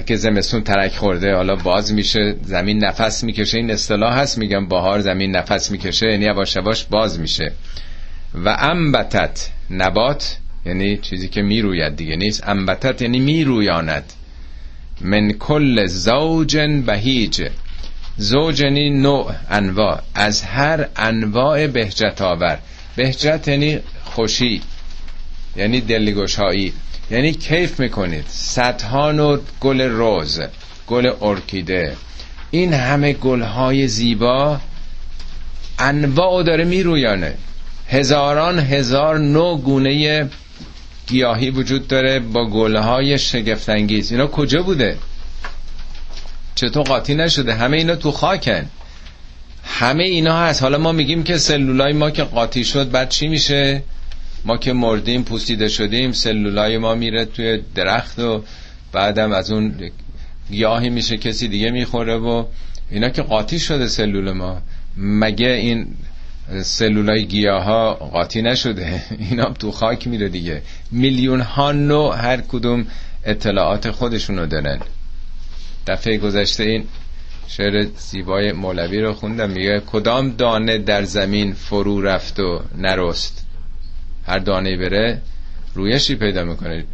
که زمستون ترک خورده حالا باز میشه زمین نفس می‌کشه. این اصطلاح هست میگم بهار زمین نفس می‌کشه یعنی یواش یواش باز میشه. و انبتت نبات یعنی چیزی که می‌روید دیگه نیست. انبتت یعنی میرویاند. من کل زوجن بهیج. زوج یعنی نوع انواع. از هر انواع بهجت آور. بهجت یعنی خوشی یعنی دلگشایی. یعنی کیف می‌کنید. صدها نوع گل روز گل ارکیده. این همه گلهای زیبا انواع داره میرویانه. هزاران هزار نوع گونه گیاهی وجود داره با گلهای شگفتانگیز. اینا کجا بوده؟ چطور قاطی نشده؟ همه اینا تو خاکن. همه اینا هست. حالا ما میگیم که سلولای ما که قاطی شد بعد چی میشه؟ ما که مردیم پوسیده شدیم سلولای ما میره توی درخت و بعدم از اون گیاهی میشه کسی دیگه می‌خوره و اینا که قاطی شده سلول ما. مگه این سلولای گیاه ها قاطی نشده. اینا تو خاک میره دیگه. میلیون ها نوع هر کدوم اطلاعات خودشونو دارن. دفعه گذشته این شعر زیبای مولوی رو خوندم. میگه کدام دانه در زمین فرو رفت و نرست؟ هر دانه بره رویشی پیدا می‌کنه.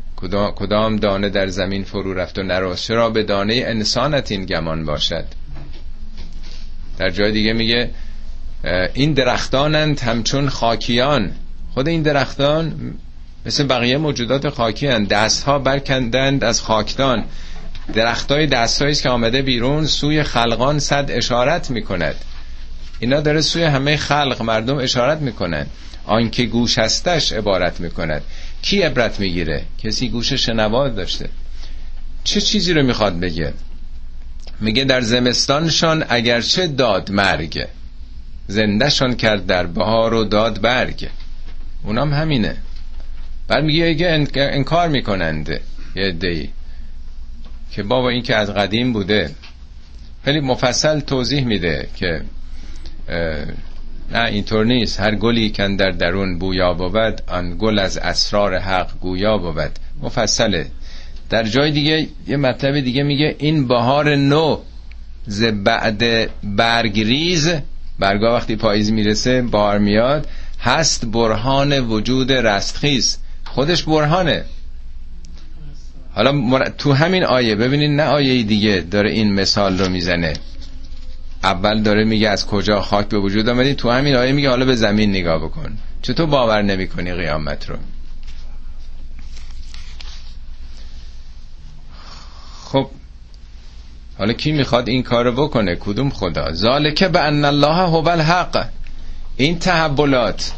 کدام دانه در زمین فرو رفت و نرست؟ چرا به دانه انسانت این گمان باشد؟ در جای دیگه میگه این درختانند همچون خاکیان. خود این درختان مثل بقیه موجودات خاکی هند دست ها برکندند از خاکدان. درخت های دست است که آمده بیرون سوی خلقان صد اشارت می‌کند. اینا داره سوی همه خلق مردم اشارت می‌کنند آنکه گوش هستش عبارت می‌کند. کی عبرت می‌گیره؟ کسی گوش شنوا داشته. چه چیزی رو می‌خواد بگه؟ میگه در زمستانشان اگرچه داد مرگه زندهشان کرد در بهار و داد برگ. اونام همینه. بعد میگه انکار می‌کنند یه دی که بابا این که از قدیم بوده. خیلی مفصل توضیح میده که نه اینطور نیست. هر گلی کن در درون بویا بود آن گل از اسرار حق گویا بود. مفصله. در جای دیگه یه مطلب دیگه میگه این بهار نو ز بعد برگریز برگا وقتی پاییز می‌رسه بار میاد هست برهان وجود رستخیز. خودش برهانه. حالا تو همین آیه ببینید نه آیه دیگه داره این مثال رو می‌زنه. اول داره میگه از کجا خاک به وجود آمدی؟ تو همین آیه میگه حالا به زمین نگاه بکن. چطور باور نمی‌کنی قیامت رو؟ خب حالا کی می‌خواد این کارو بکنه؟ کدوم خدا؟ ذالکه به ان الله هو الحق. این تحولات.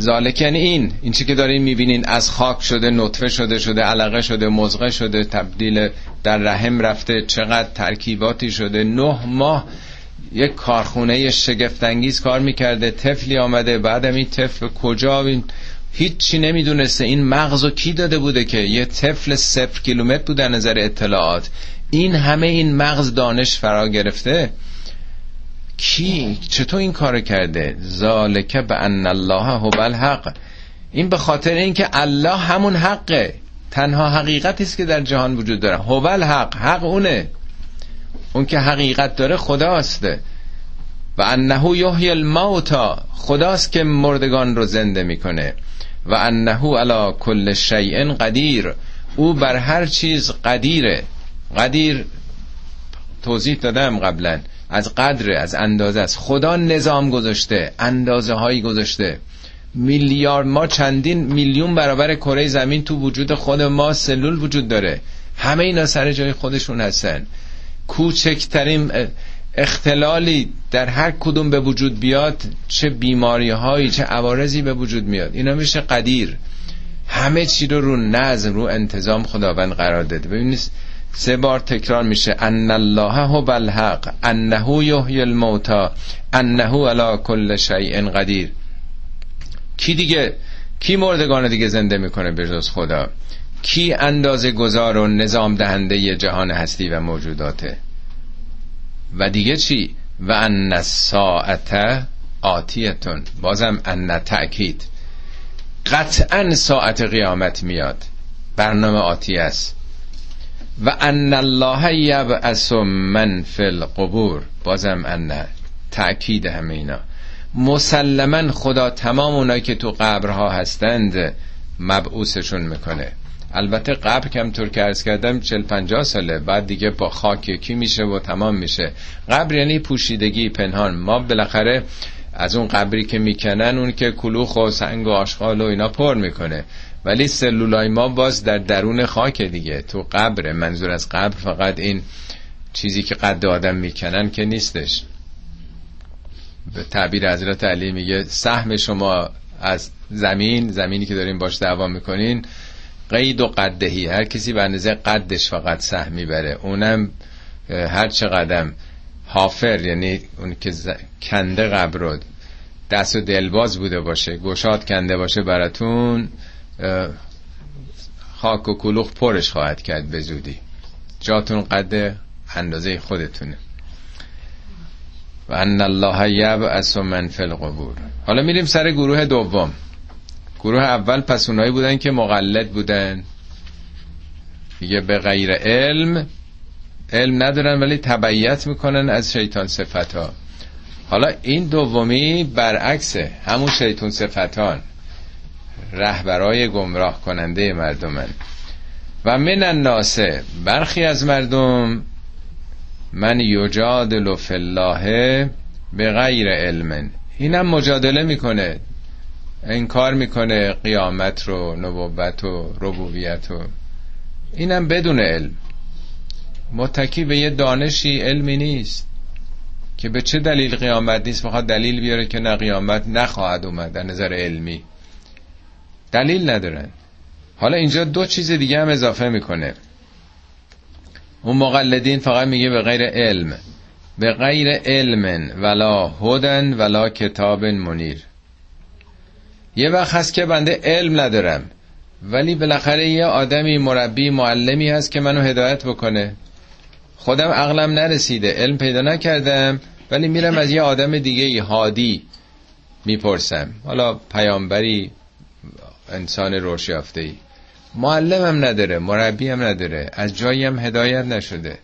ذالک یعنی این. این چی که دارین می‌بینین از خاک شده نطفه شده شده علقه شده مزغه شده تبدیل در رحم رفته چقدر ترکیباتی شده. نه ماه یک کارخونه شگفتانگیز کار می‌کرده طفلی آمده بعدم این طفل کجا؟ هیچی نمی‌دونسته. این مغز و کی داده بوده که؟ یه طفل صفر کیلومتر بوده نظر اطلاعات. این همه این مغز دانش فرا گرفته. کی؟ چطور این کار کرده؟ ذالک به ان الله هو الحق. این به خاطر اینکه الله همون حقه. تنها حقیقتی است که در جهان وجود داره. هو الحق. حق اونه. اون که حقیقت داره خداست. و انه یحیی الموتا خداست که مردگان رو زنده می‌کنه. و انه علی کل شیء قدیر. او بر هر چیز قدیره. قدیر توضیح دادم قبلا. از قدر از اندازه است. خدا نظام گذاشته اندازه هایی گذاشته. میلیارد ما چندین میلیون برابر کره زمین تو وجود خود ما سلول وجود داره. همه اینا سر جای خودشون هستن. کوچکترین اختلالی در هر کدوم به وجود بیاد چه بیماری هایی چه عوارضی به وجود میاد. اینا میشه قدیر. همه چی رو رو نظم رو انتظام خداوند قرار داده. ببینید سه بار تکرار میشه. ان الله هو الحق انه یحیی الموتى انه علی کل شیء قدیر. کی دیگه؟ کی مردگان دیگه زنده می‌کنه به جز خدا؟ کی اندازه گذار و نظام دهنده جهان هستی و موجوداته؟ و دیگه چی؟ و ان الساعت آتیتون. بازم ان تأکید. قطعا ساعت قیامت میاد. برنامه آتی است. و ان الله یبعث من فی القبور. بازم ان تأکید همه اینا. مسلما خدا تمام اونایی که تو قبرها هستند مبعوثشون می‌کنه. البته قبر کم طور که ارز کردم 40 50 ساله بعد دیگه با خاک یکی میشه و تمام میشه. قبر یعنی پوشیدگی پنهان. ما بالاخره از اون قبری که می‌کنن اون که کلوخ و سنگ و آشغال و اینا پر می‌کنه. ولی سلولای ما باز در درون خاک دیگه. تو قبر منظور از قبر فقط این چیزی که قد آدم می‌کنن که نیستش. به تعبیر حضرت علی میگه سهم شما از زمین زمینی که دارین باش دعوا می‌کنین قید و قدهی. هر کسی به اندازه قدش فقط سهم می‌بره. اونم هر چه قدم حافر یعنی اون که کنده قبر رو دست و دلباز بوده باشه گشاد کنده باشه براتون خاک و کلوخ پرش خواهد کرد به زودی. جاتون قد اندازه خودتونه. و ان الله یبعث من فی القبور. حالا میریم سر گروه دوم. گروه اول پس اونایی بودن که مقلد بودن. میگه به غیر علم علم ندارن ولی تبعیت می‌کنن از شیطان صفت ها حالا این دومی برعکسه. همون شیطان صفتان. رهبرای گمراه کننده مردمن. و من الناس برخی از مردم من یجادل فی الله به غیر علم. اینم مجادله می‌کنه انکار می‌کنه قیامت رو نبوت و ربوبیت و اینم بدون علم. متکی به یه دانشی علمی نیست که به چه دلیل قیامت نیست فقط دلیل بیاره که نه قیامت نخواهد اومد در نظر علمی. دلیل ندارن حالا اینجا دو چیز دیگه هم اضافه می‌کنه. اون مقلدین فقط میگه به غیر علم. به غیر علم ولا هدن ولا کتاب منیر. یه وقت هست که بنده علم ندارم. ولی بالاخره یه آدمی مربی معلمی هست که منو هدایت بکنه. خودم عقلم نرسیده علم پیدا نکردم ولی میرم از یه آدم دیگه هادی می‌پرسم. حالا پیامبری انسان روشیافته ای معلمم نداره مربی هم نداره از جایی هم هدایت نشده.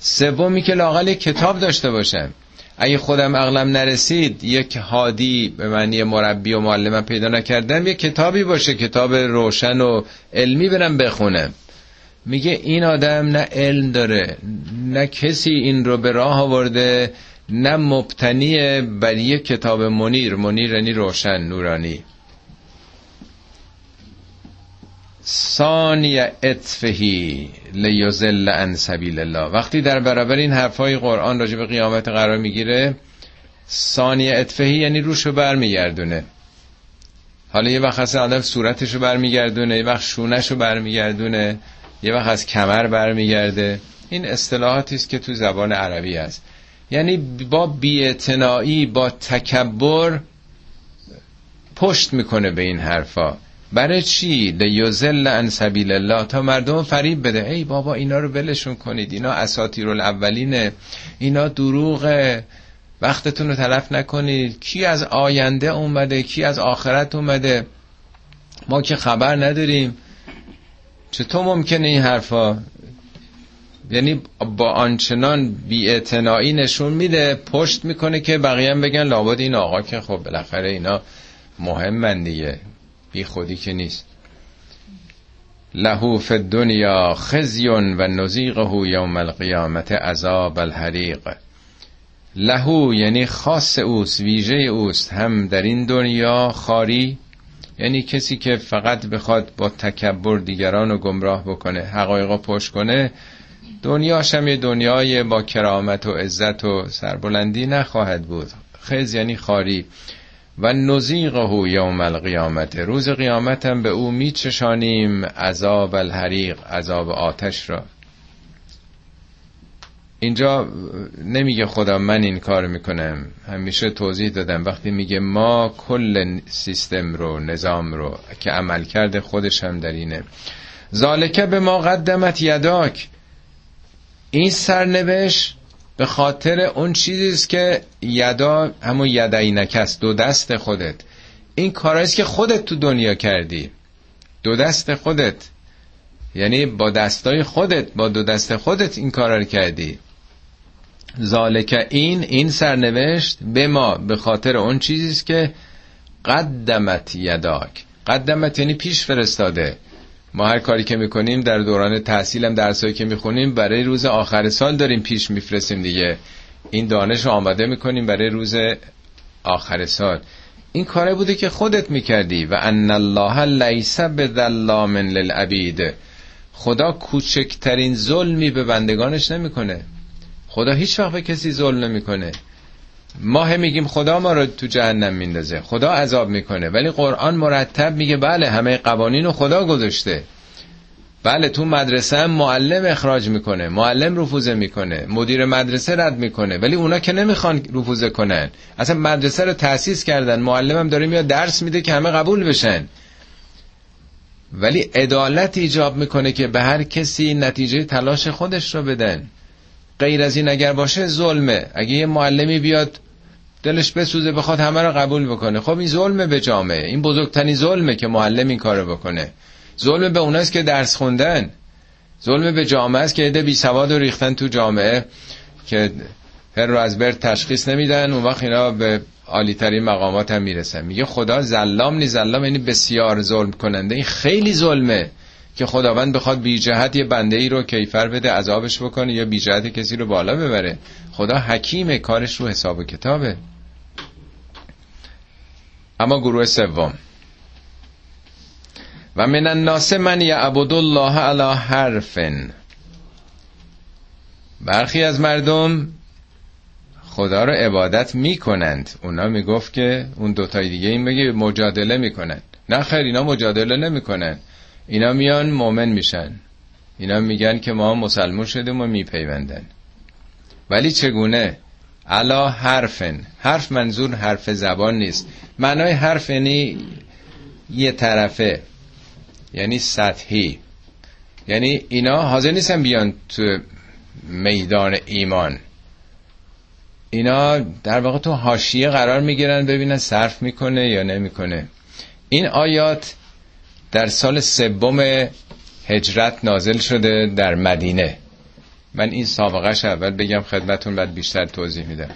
سومی که لاقل کتاب داشته باشم. اگه خودم عقلم نرسید یک هادی به معنی مربی و معلمم پیدا نکردم یک کتابی باشه کتاب روشن و علمی برم بخونم. میگه این آدم نه علم داره نه کسی این رو به راه آورده نه مبتنی بر یک کتاب منیر. منیر یعنی روشن نورانی. ثانی اطفهی لیزل ان سبیل الله. وقتی در برابر این حرفای قرآن راجع به قیامت قرار می‌گیره ثانی اطفهی یعنی روشو برمیگردونه. حالا یه وقت هست آدم صورتشو برمیگردونه یه وقت شونشو برمیگردونه یه وقت از کمر برمیگرده. این اصطلاحاتی است که تو زبان عربی هست. یعنی با بیاعتنایی با تکبر پشت می‌کنه به این حرفا. برای چی؟ لیوزل ان سبیل الله تا مردم فریب بده. ای بابا اینا رو ولشون کنید. اینا اساطیر الاولینه اینا دروغ. وقتتون رو تلف نکنید. کی از آینده اومده؟ کی از آخرت اومده؟ ما که خبر نداریم. چطور ممکنه این حرفا؟ یعنی با آنچنان بیاعتنایی نشون میده پشت می‌کنه که بقیه هم بگن لابد این آقا که خب بالاخره اینا مهمن دیگه. بی خودی که نیست. لهو فی الدنیا خزی و نزیقه یوم القیامت عذاب الحریق. لهو یعنی خاص اوست ویژه اوست. هم در این دنیا خاری یعنی کسی که فقط بخواد با تکبر دیگران رو گمراه بکنه حقایقا پشت کنه دنیاش هم یه دنیای با کرامت و عزت و سربلندی نخواهد بود. خز یعنی خاری. و نزیقه یوم القیامت. روز قیامت هم به او میچشانیم عذاب الحریق عذاب آتش را. اینجا نمیگه خدا من این کار می‌کنم. همیشه توضیح دادم. وقتی میگه ما کل سیستم رو نظام رو که عمل کرده خودش هم در اینه. ذالکه به ما قدمت یداک. این سرنوشت به خاطر اون چیزیست که یدا همون یدینک است دو دست خودت. این کارهاییست که خودت تو دنیا کردی. دو دست خودت. یعنی با دستای خودت با دو دست خودت این کارا رو کردی. ذالک این این سرنوشت به ما به خاطر اون چیزیست که قدمت یداک. قدمت یعنی پیش فرستاده. ما هر کاری که می‌کنیم در دوران تحصیلم درسایی که می‌خونیم برای روز آخر سال داریم پیش میفرستیم دیگه. این دانش رو آماده می‌کنیم برای روز آخر سال. این کاره بوده که خودت می‌کردی. و ان الله لیس بظلام للعبید. خدا کوچکترین ظلمی به بندگانش نمی‌کنه. خدا هیچ وقت به کسی ظلم نمی‌کنه. ما هم میگیم خدا ما رو تو جهنم میندازه. خدا عذاب می‌کنه. ولی قرآن مرتب میگه بله همه قوانین رو خدا گذاشته. بله تو مدرسه هم معلم اخراج می‌کنه معلم رفوزه می‌کنه مدیر مدرسه رد می‌کنه ولی اونا که نمی‌خوان رفوزه کنن. اصلا مدرسه رو تأسیس کردن معلم هم داره میاد درس میده که همه قبول بشن. ولی عدالت ایجاب می‌کنه که به هر کسی نتیجه تلاش خودش رو بدن. غیر از این اگر باشه ظلمه. اگه یه معلمی بیاد دلش بسوزه بخواد همه رو قبول بکنه. خب این ظلمه به جامعه. این بزرگترین ظلمه که معلم این کارو بکنه. ظلم به اوناست که درس خوندن. ظلم به جامعه است که عده بی سواد رو ریختن تو جامعه که هر رو از برد تشخیص نمیدن. اون وقت اینا به عالی ترین مقامات هم می‌رسن. میگه خدا زلام نی زلام یعنی بسیار ظلم کننده. این خیلی ظلمه. که خداوند بخواد بی جهت یه بنده ای رو کیفر بده عذابش بکنه یا بی جهت کسی رو بالا ببره. خدا حکیم کارش رو حساب و کتابه. اما گروه سوم. و من الناس من یعبد الله علی حرفن برخی از مردم خدا رو عبادت می‌کنند. اونا می‌گفت که اون دوتای دیگه این بگه مجادله می‌کنند. نه خیر اینا مجادله نمی‌کنند. اینا میان مؤمن میشن. اینا میگن که ما مسلمون شدیم و میپیوندن. ولی چگونه؟ علا حرفن. حرف منظور حرف زبان نیست. معنای حرف یعنی یه طرفه. یعنی سطحی. یعنی اینا حاضر نیستن بیان تو میدان ایمان. اینا در واقع تو حاشیه قرار می‌گیرن ببینن صرف می‌کنه یا نمی‌کنه. این آیات در سال سوم هجرت نازل شده در مدینه. من این سابقش اول بگم خدمتون بعد بیشتر توضیح میدم.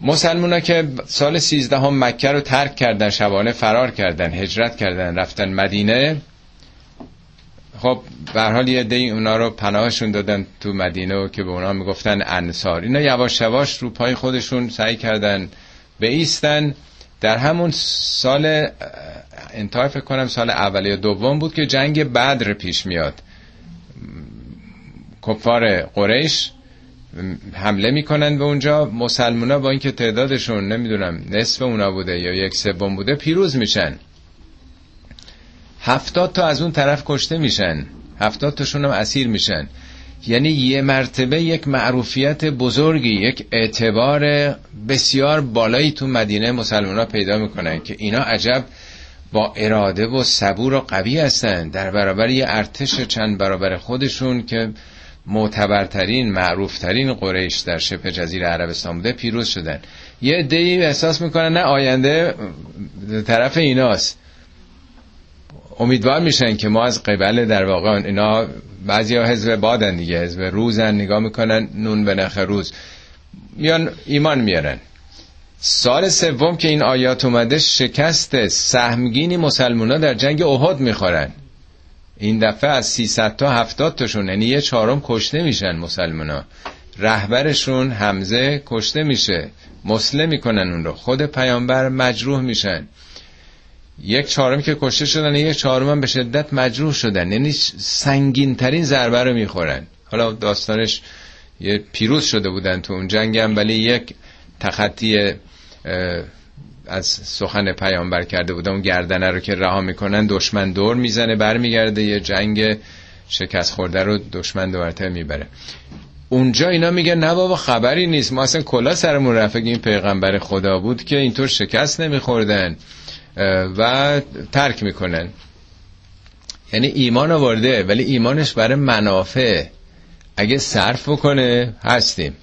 مسلمونا که سال سیزده هم مکه رو ترک کردن شبانه فرار کردن هجرت کردن رفتن مدینه خب به حال یه دی اونا رو پناهشون دادن تو مدینه و که به اونا می‌گفتن انصار. اینا یواش یواش رو پای خودشون سعی کردن به ایستن در همون سال انتهای فکر کنم سال اول یا دوم بود که جنگ بدر پیش میاد. کفار قریش حمله می‌کنن به اونجا. مسلمونا با اینکه تعدادشون نمی‌دونم نصف اونا بوده یا یک سوم بوده پیروز میشن. هفتاد تا از اون طرف کشته میشن. هفتاد تاشون هم اسیر میشن. یعنی یه مرتبه یک معروفیت بزرگی یک اعتبار بسیار بالایی تو مدینه مسلمان ها پیدا می‌کنن که اینا عجب با اراده و صبور و قوی هستن. در برابر یه ارتش چند برابر خودشون که معتبرترین معروفترین قریش در شبه جزیره عربستان بوده پیروز شدن. یه دی احساس می‌کنن نه آینده طرف ایناست. امیدوار میشن که ما از قبل در واقع اینا بعضی ها حزب بادن دیگه حزب روزن نگاه می‌کنن نون به نخ روز. میان ایمان میارن. سال سوم که این آیات اومده شکست سهمگینی مسلمونا در جنگ احد می‌خورن. این دفعه از 300 تا 70 تاشون یعنی یه چهارم کشته میشن مسلمونا. رهبرشون حمزه کشته میشه. مسلم می‌کنن اون رو. خود پیامبر مجروح میشن. یک چهارم که کشته شدن یک چهارم هم به شدت مجروح شدن. یعنی سنگین ترین ضربه رو می‌خورن. حالا داستانش یه پیروز شده بودن تو اون جنگ هم ولی یک تخطی از سخن پیامبر کرده بودن. اون گردنه رو که رها می‌کنن دشمن دور می‌زنه برمیگرده. یه جنگ شکست خورده رو دشمن دو می‌بره. اونجا اینا میگه نه بابا خبری نیست. ما اصلا کلا سرمون رفت این پیغمبر خدا بود که اینطور شکست نمیخوردن. و ترک می‌کنن. یعنی ایمان آورده ولی ایمانش برای منافع. اگه صرف بکنه هستیم.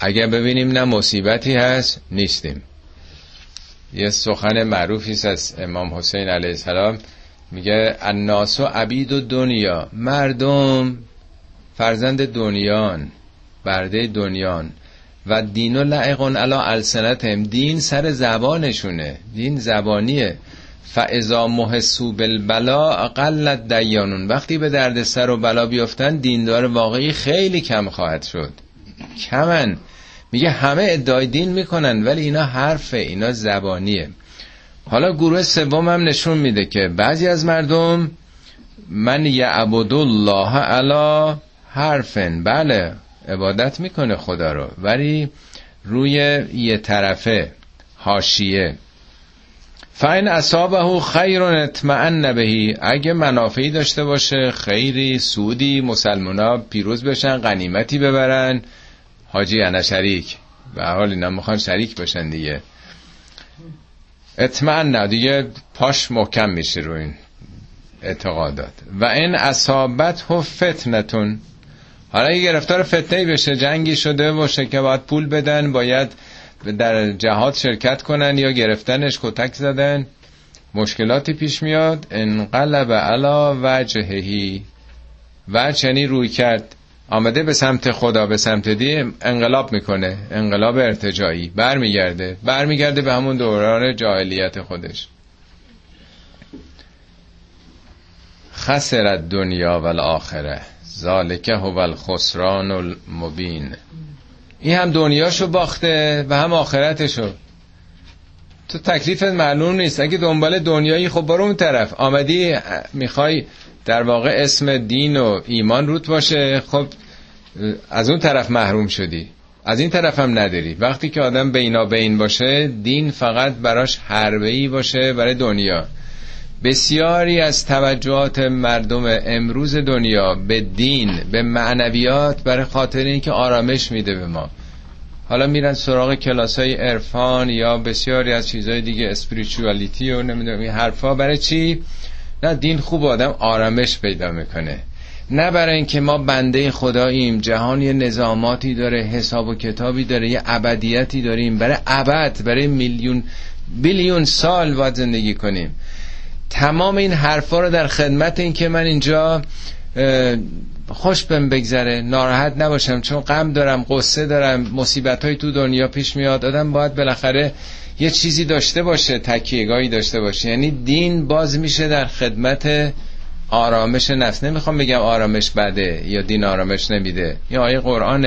اگه ببینیم نه مصیبتی هست نیستیم. یه سخن معروفی است از امام حسین علیه السلام. میگه الناس و عبید و دنیا مردم فرزند دنیان برده دنیان. و دین و لعقون علا السنتهم. دین سر زبانشونه. دین زبانیه. فاذا محسو بالبلا قلت دیانون وقتی به درد سر و بلا بیفتن دیندار واقعی خیلی کم خواهد شد. کمن. میگه همه ادعای دین می‌کنن ولی اینا حرفه اینا زبانیه. حالا گروه سوم هم نشون میده که بعضی از مردم من یعبد الله علا حرفن. بله. عبادت می‌کنه خدا رو. ولی روی یه طرفه حاشیه. فاین اصابه خیر اطمئن بهی اگه منافعی داشته باشه خیری سودی مسلمونا پیروز بشن غنیمتی ببرن. حاجی انا شریک. به حال اینا می‌خوان شریک بشن دیگه. اطمئن دیگه پاش محکم میشه رو این اعتقادات. و این اصابت فتنتون حالا اگه گرفتار فتنه بشه. جنگی شده باشه که باید پول بدن. باید در جهاد شرکت کنن یا گرفتنش کتک زدن. مشکلاتی پیش میاد. انقلب علا وجههی وجه یعنی روی کرد. آمده به سمت خدا به سمت دی انقلاب می‌کنه. انقلاب ارتجایی. برمیگرده. برمیگرده به همون دوران جاهلیت خودش. خسرت دنیا و الاخره. ذالکه هو الخسران المبین. این هم دنیاشو باخته و هم آخرتشو. تو تکلیفت معلوم نیست. اگه دنبال دنیایی خب برو اون طرف. آمدی می‌خوای در واقع اسم دین و ایمان روت باشه خب از اون طرف محروم شدی. از این طرف هم نداری. وقتی که آدم بینا بین باشه دین فقط براش حربه‌ای باشه برای دنیا. بسیاری از توجهات مردم امروز دنیا به دین به معنویات برای خاطر اینکه آرامش میده به ما. حالا میرن سراغ کلاس های عرفان یا بسیاری از چیزهای دیگه اسپریچوالیتی و نمی‌دونم این حرفا برای چی؟ نه دین خوب آدم آرامش پیدا می‌کنه. نه برای اینکه ما بنده خداییم جهان یه نظاماتی داره حساب و کتابی داره یه ابدیتی داریم. برای ابد برای میلیون بیلیون سال باید زندگی کنیم. تمام این حرفا رو در خدمت این که من اینجا خوش بهم بگذره. ناراحت نباشم چون غم دارم قصه دارم مصیبت های تو دنیا پیش میاد. آدم باید بالاخره یه چیزی داشته باشه تکیهگاهی داشته باشه. یعنی دین باز میشه در خدمت آرامش نفس. نمی‌خوام بگم آرامش بده یا دین آرامش نمیده. یا آیه قرآن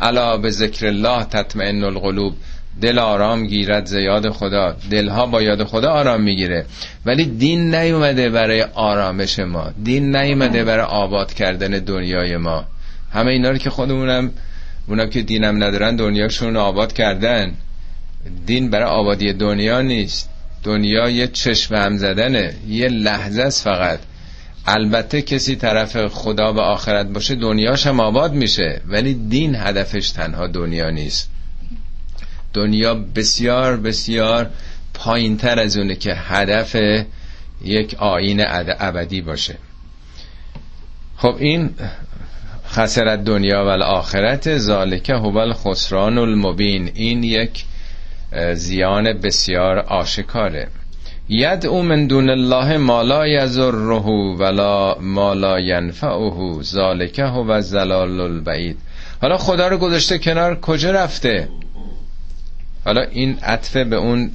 الا به ذکر الله تطمئن القلوب. دل آرام گیرد زیاد خدا. دلها با یاد خدا آرام می‌گیره. ولی دین نیومده برای آرامش ما. دین نیومده برای آباد کردن دنیای ما. همه اینا رو که خودمونم اونا که دینم ندارن دنیاشون آباد کردن. دین برای آبادی دنیا نیست. دنیا یه چشم هم زدنه. یه لحظه است فقط. البته کسی طرف خدا و آخرت باشه دنیاش هم آباد میشه. ولی دین هدفش تنها دنیا نیست. دنیا بسیار بسیار پایین تر از اونه که هدف یک آین ابدی باشه. خب این خسرت دنیا و الاخرت ذالکه هو الخسران المبین. این یک زیان بسیار آشکاره. ید او من دون الله ما لا ولا ما لا ینفعه. ذالکه هو الزلال البعید. حالا خدا رو گذاشته کنار کجا رفته؟ حالا این عطفه به اون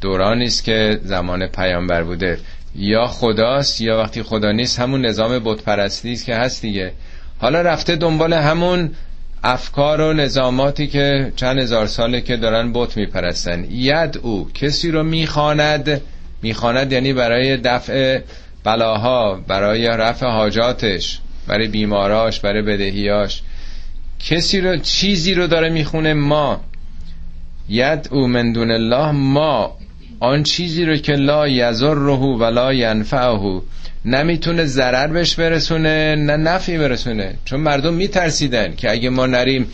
دورانی است که زمان پیامبر بوده. یا خداست یا وقتی خدا نیست همون نظام بت است که هست دیگه. حالا رفته دنبال همون افکار و نظاماتی که چند هزار ساله که دارن بت میپرستن. ید او کسی رو می‌خواند. می‌خواند یعنی برای دفع بلاها برای رفع حاجاتش برای بیماراش برای بدهیاش. کسی رو چیزی رو داره می‌خونه ما. ید او من دون الله ما آن چیزی رو که لا یزره ولا ینفعه. نمی‌تونه ضرر بهش برسونه نه نفعی برسونه. چون مردم میترسیدن که اگه ما نریم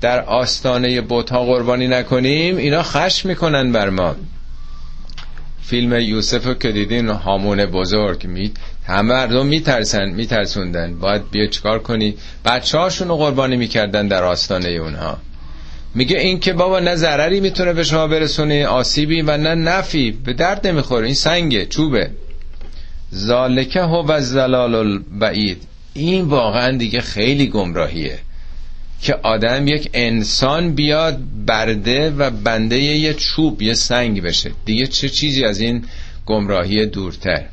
در آستانه بوتا قربانی نکنیم اینا خشم می‌کنن بر ما. فیلم یوسف رو که دیدین هامون بزرگ می همه مردم میترسن میترسوندن. باید بیا چکار کنی؟ بچه هاشون رو قربانی می‌کردن در آستانه اونها. میگه این که بابا نه ضرری می‌تونه به شما برسونه آسیبی و نه نفی. به درد نمی‌خوره این سنگه چوبه. ذالکه هو الزلال البعید. این واقعا دیگه خیلی گمراهیه که آدم یک انسان بیاد برده و بنده یه چوب یه سنگ بشه. دیگه چه چیزی از این گمراهی دورتر؟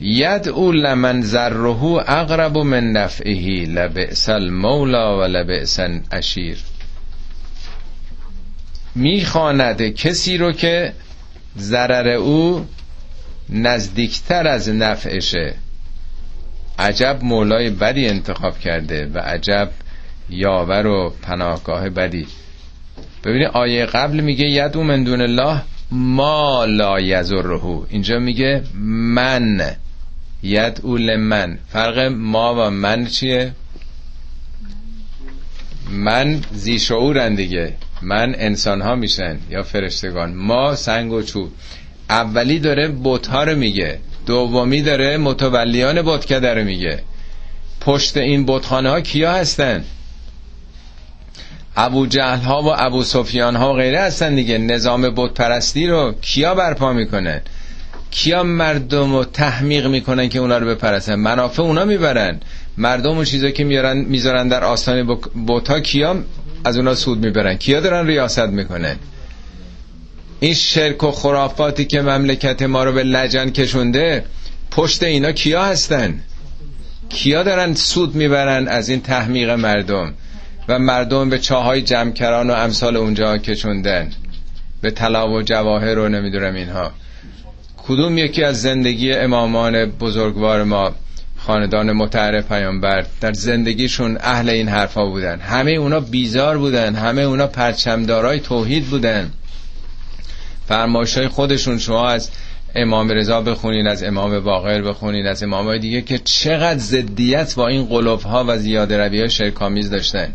ید او لمن ذره اقرب من نفعه لبئس المولا و لبئس اشیر می‌خواند کسی رو که ضرر او نزدیکتر از نفعشه. عجب مولای بدی انتخاب کرده و عجب یاور و پناهگاه بدی. ببینید آیه قبل میگه یدو من دون الله ما لا یزره اینجا میگه من ید اول من فرق ما و من چیه؟ من زی شعورن دیگه. من انسان ها میشن یا فرشتگان. ما سنگ و چوب. اولی داره بوت رو میگه. دومی داره متولیان بتکده رو میگه. پشت این بتخانه ها کیا هستن؟ ابو جهل ها و ابو سفیان ها و غیره هستن دیگه. نظام بت پرستی رو کیا برپا می‌کنن کیا مردم رو تحمیق می‌کنن که اونا رو بپرستن منافع اونا می‌برن. مردم و چیزا که میارن می‌ذارن در آستان بوتا کیا از اونا سود می‌برن. کیا دارن ریاست می‌کنن؟ این شرک و خرافاتی که مملکت ما رو به لجن کشونده پشت اینا کیا هستن؟ کیا دارن سود می‌برن از این تحمیق مردم؟ و مردم به چاهای جمکران و امثال اونجا کشوندن. به طلا و جواهر رو نمی‌دونم اینها. کدوم یکی از زندگی امامان بزرگوار ما؟ خاندان متعرف پیامبر در زندگیشون اهل این حرفا بودن. همه اونا بیزار بودن. همه اونا پرچمدارای توحید بودن. فرمایشای خودشون شما از امام رضا بخونین از امام باقر بخونین از امام دیگه که چقدر زدیت با این قلوب ها و زیاده روی های شرکامیز داشتن.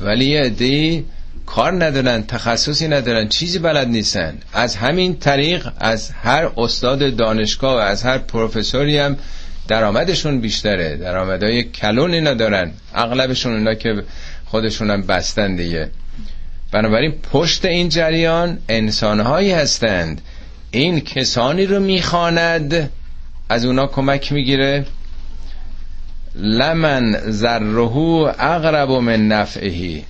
ولی یه کار ندارن تخصصی ندارن چیزی بلد نیستن. از همین طریق از هر استاد دانشگاه و از هر پروفسوری هم درآمدشون بیشتره. درآمدهای کلونی ندارن اغلبشون اونا که خودشون هم بستن دیگه. بنابراین پشت این جریان انسانهایی هستند. این کسانی رو می‌خواند از اونا کمک می‌گیره. لمن ذره اقرب من نفعهی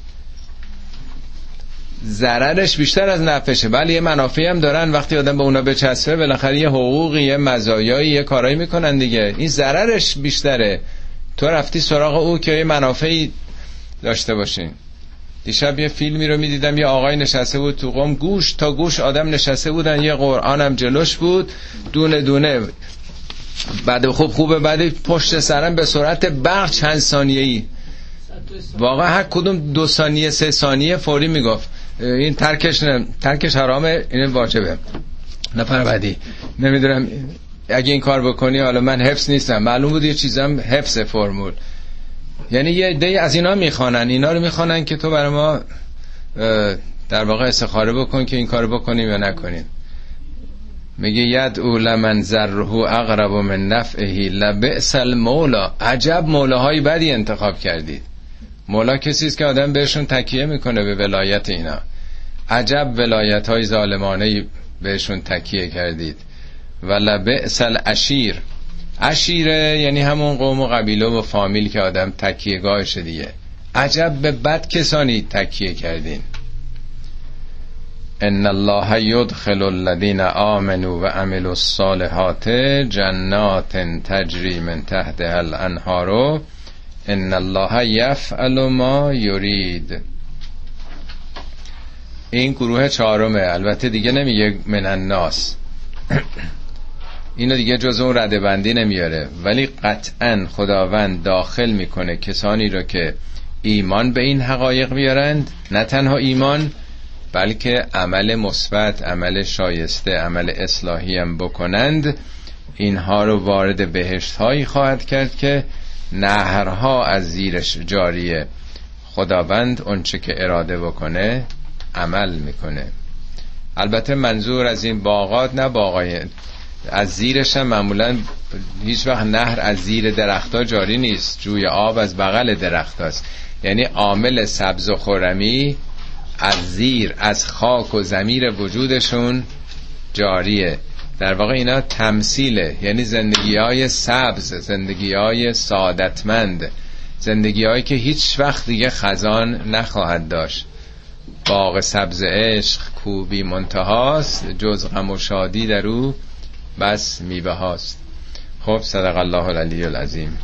ضررش بیشتر از نفعشه. ولی یه منافعی هم دارن. وقتی آدم به اونا بچسبه بالاخره یه حقوقی یه مزایایی یه کارایی می‌کنن دیگه. این ضررش بیشتره. تو رفتی سراغ او که یه منافعی داشته باشین دیشب یه فیلمی رو می‌دیدم. یه آقای نشسته بود تو قوم گوش تا گوش آدم نشسته بودن. یه قرآن هم جلوش بود. دونه دونه. بعد خوب خوبه. بعد پشت سرم به سرعت برق چند ثانیه واقعا هر کدوم دو ثانیه سه ثانیه فوری می‌گفت. این ترکش نه ترکش حرامه این واجبه. نفر بعدی. نمی‌دونم اگه این کار بکنی حالا من حفظ نیستم. معلوم بود یه چیزم حفظ فرمول. یعنی یه عده از اینا می‌خوانن. اینا رو می‌خوانن که تو برای ما در واقع استخاره بکن که این کار بکنیم یا نکنیم. میگه ید او لمن ذره اقرب من نفعه لبئس المولا. عجب مولاهای بدی انتخاب کردید. مولا کسی است که آدم بهشون تکیه می‌کنه به ولایت اینا. عجب ولایت های ظالمانه بهشون تکیه کردید. و لبئس الاشیر اشیره یعنی همون قوم و قبیله و فامیل که آدم تکیه گاهشه دیگه. عجب به بد کسانی تکیه کردین. ان الله یدخل الذین آمنوا و عملوا الصالحات جنات تجری من تحت الانهار. ان الله یفعل ما یرید این گروه چهارمه. البته دیگه نمیگه من الناس. اینو دیگه جز اون رده بندی نمیاره. ولی قطعا خداوند داخل می‌کنه کسانی رو که ایمان به این حقایق بیارند. نه تنها ایمان بلکه عمل مثبت عمل شایسته عمل اصلاحی هم بکنند. اینها رو وارد بهشت هایی خواهد کرد که نهرها از زیرش جاریه خداوند اونچه که اراده بکنه عمل می‌کنه. البته منظور از این باغات نه باغای از زیرش هم معمولا هیچ وقت نهر از زیر درختها جاری نیست. جوی آب از بغل درخت هست یعنی عامل سبز و خورمی از زیر از خاک و زمیر وجودشون جاریه. در واقع اینا تمثیله. یعنی زندگی های سبز زندگی های سعادتمند زندگی هایی که هیچ وقت دیگه خزان نخواهد داشت. باغ سبز عشق کوبی منتهاست جز غم و شادی در او بس میوه هاست خب صدق الله العلی العظیم.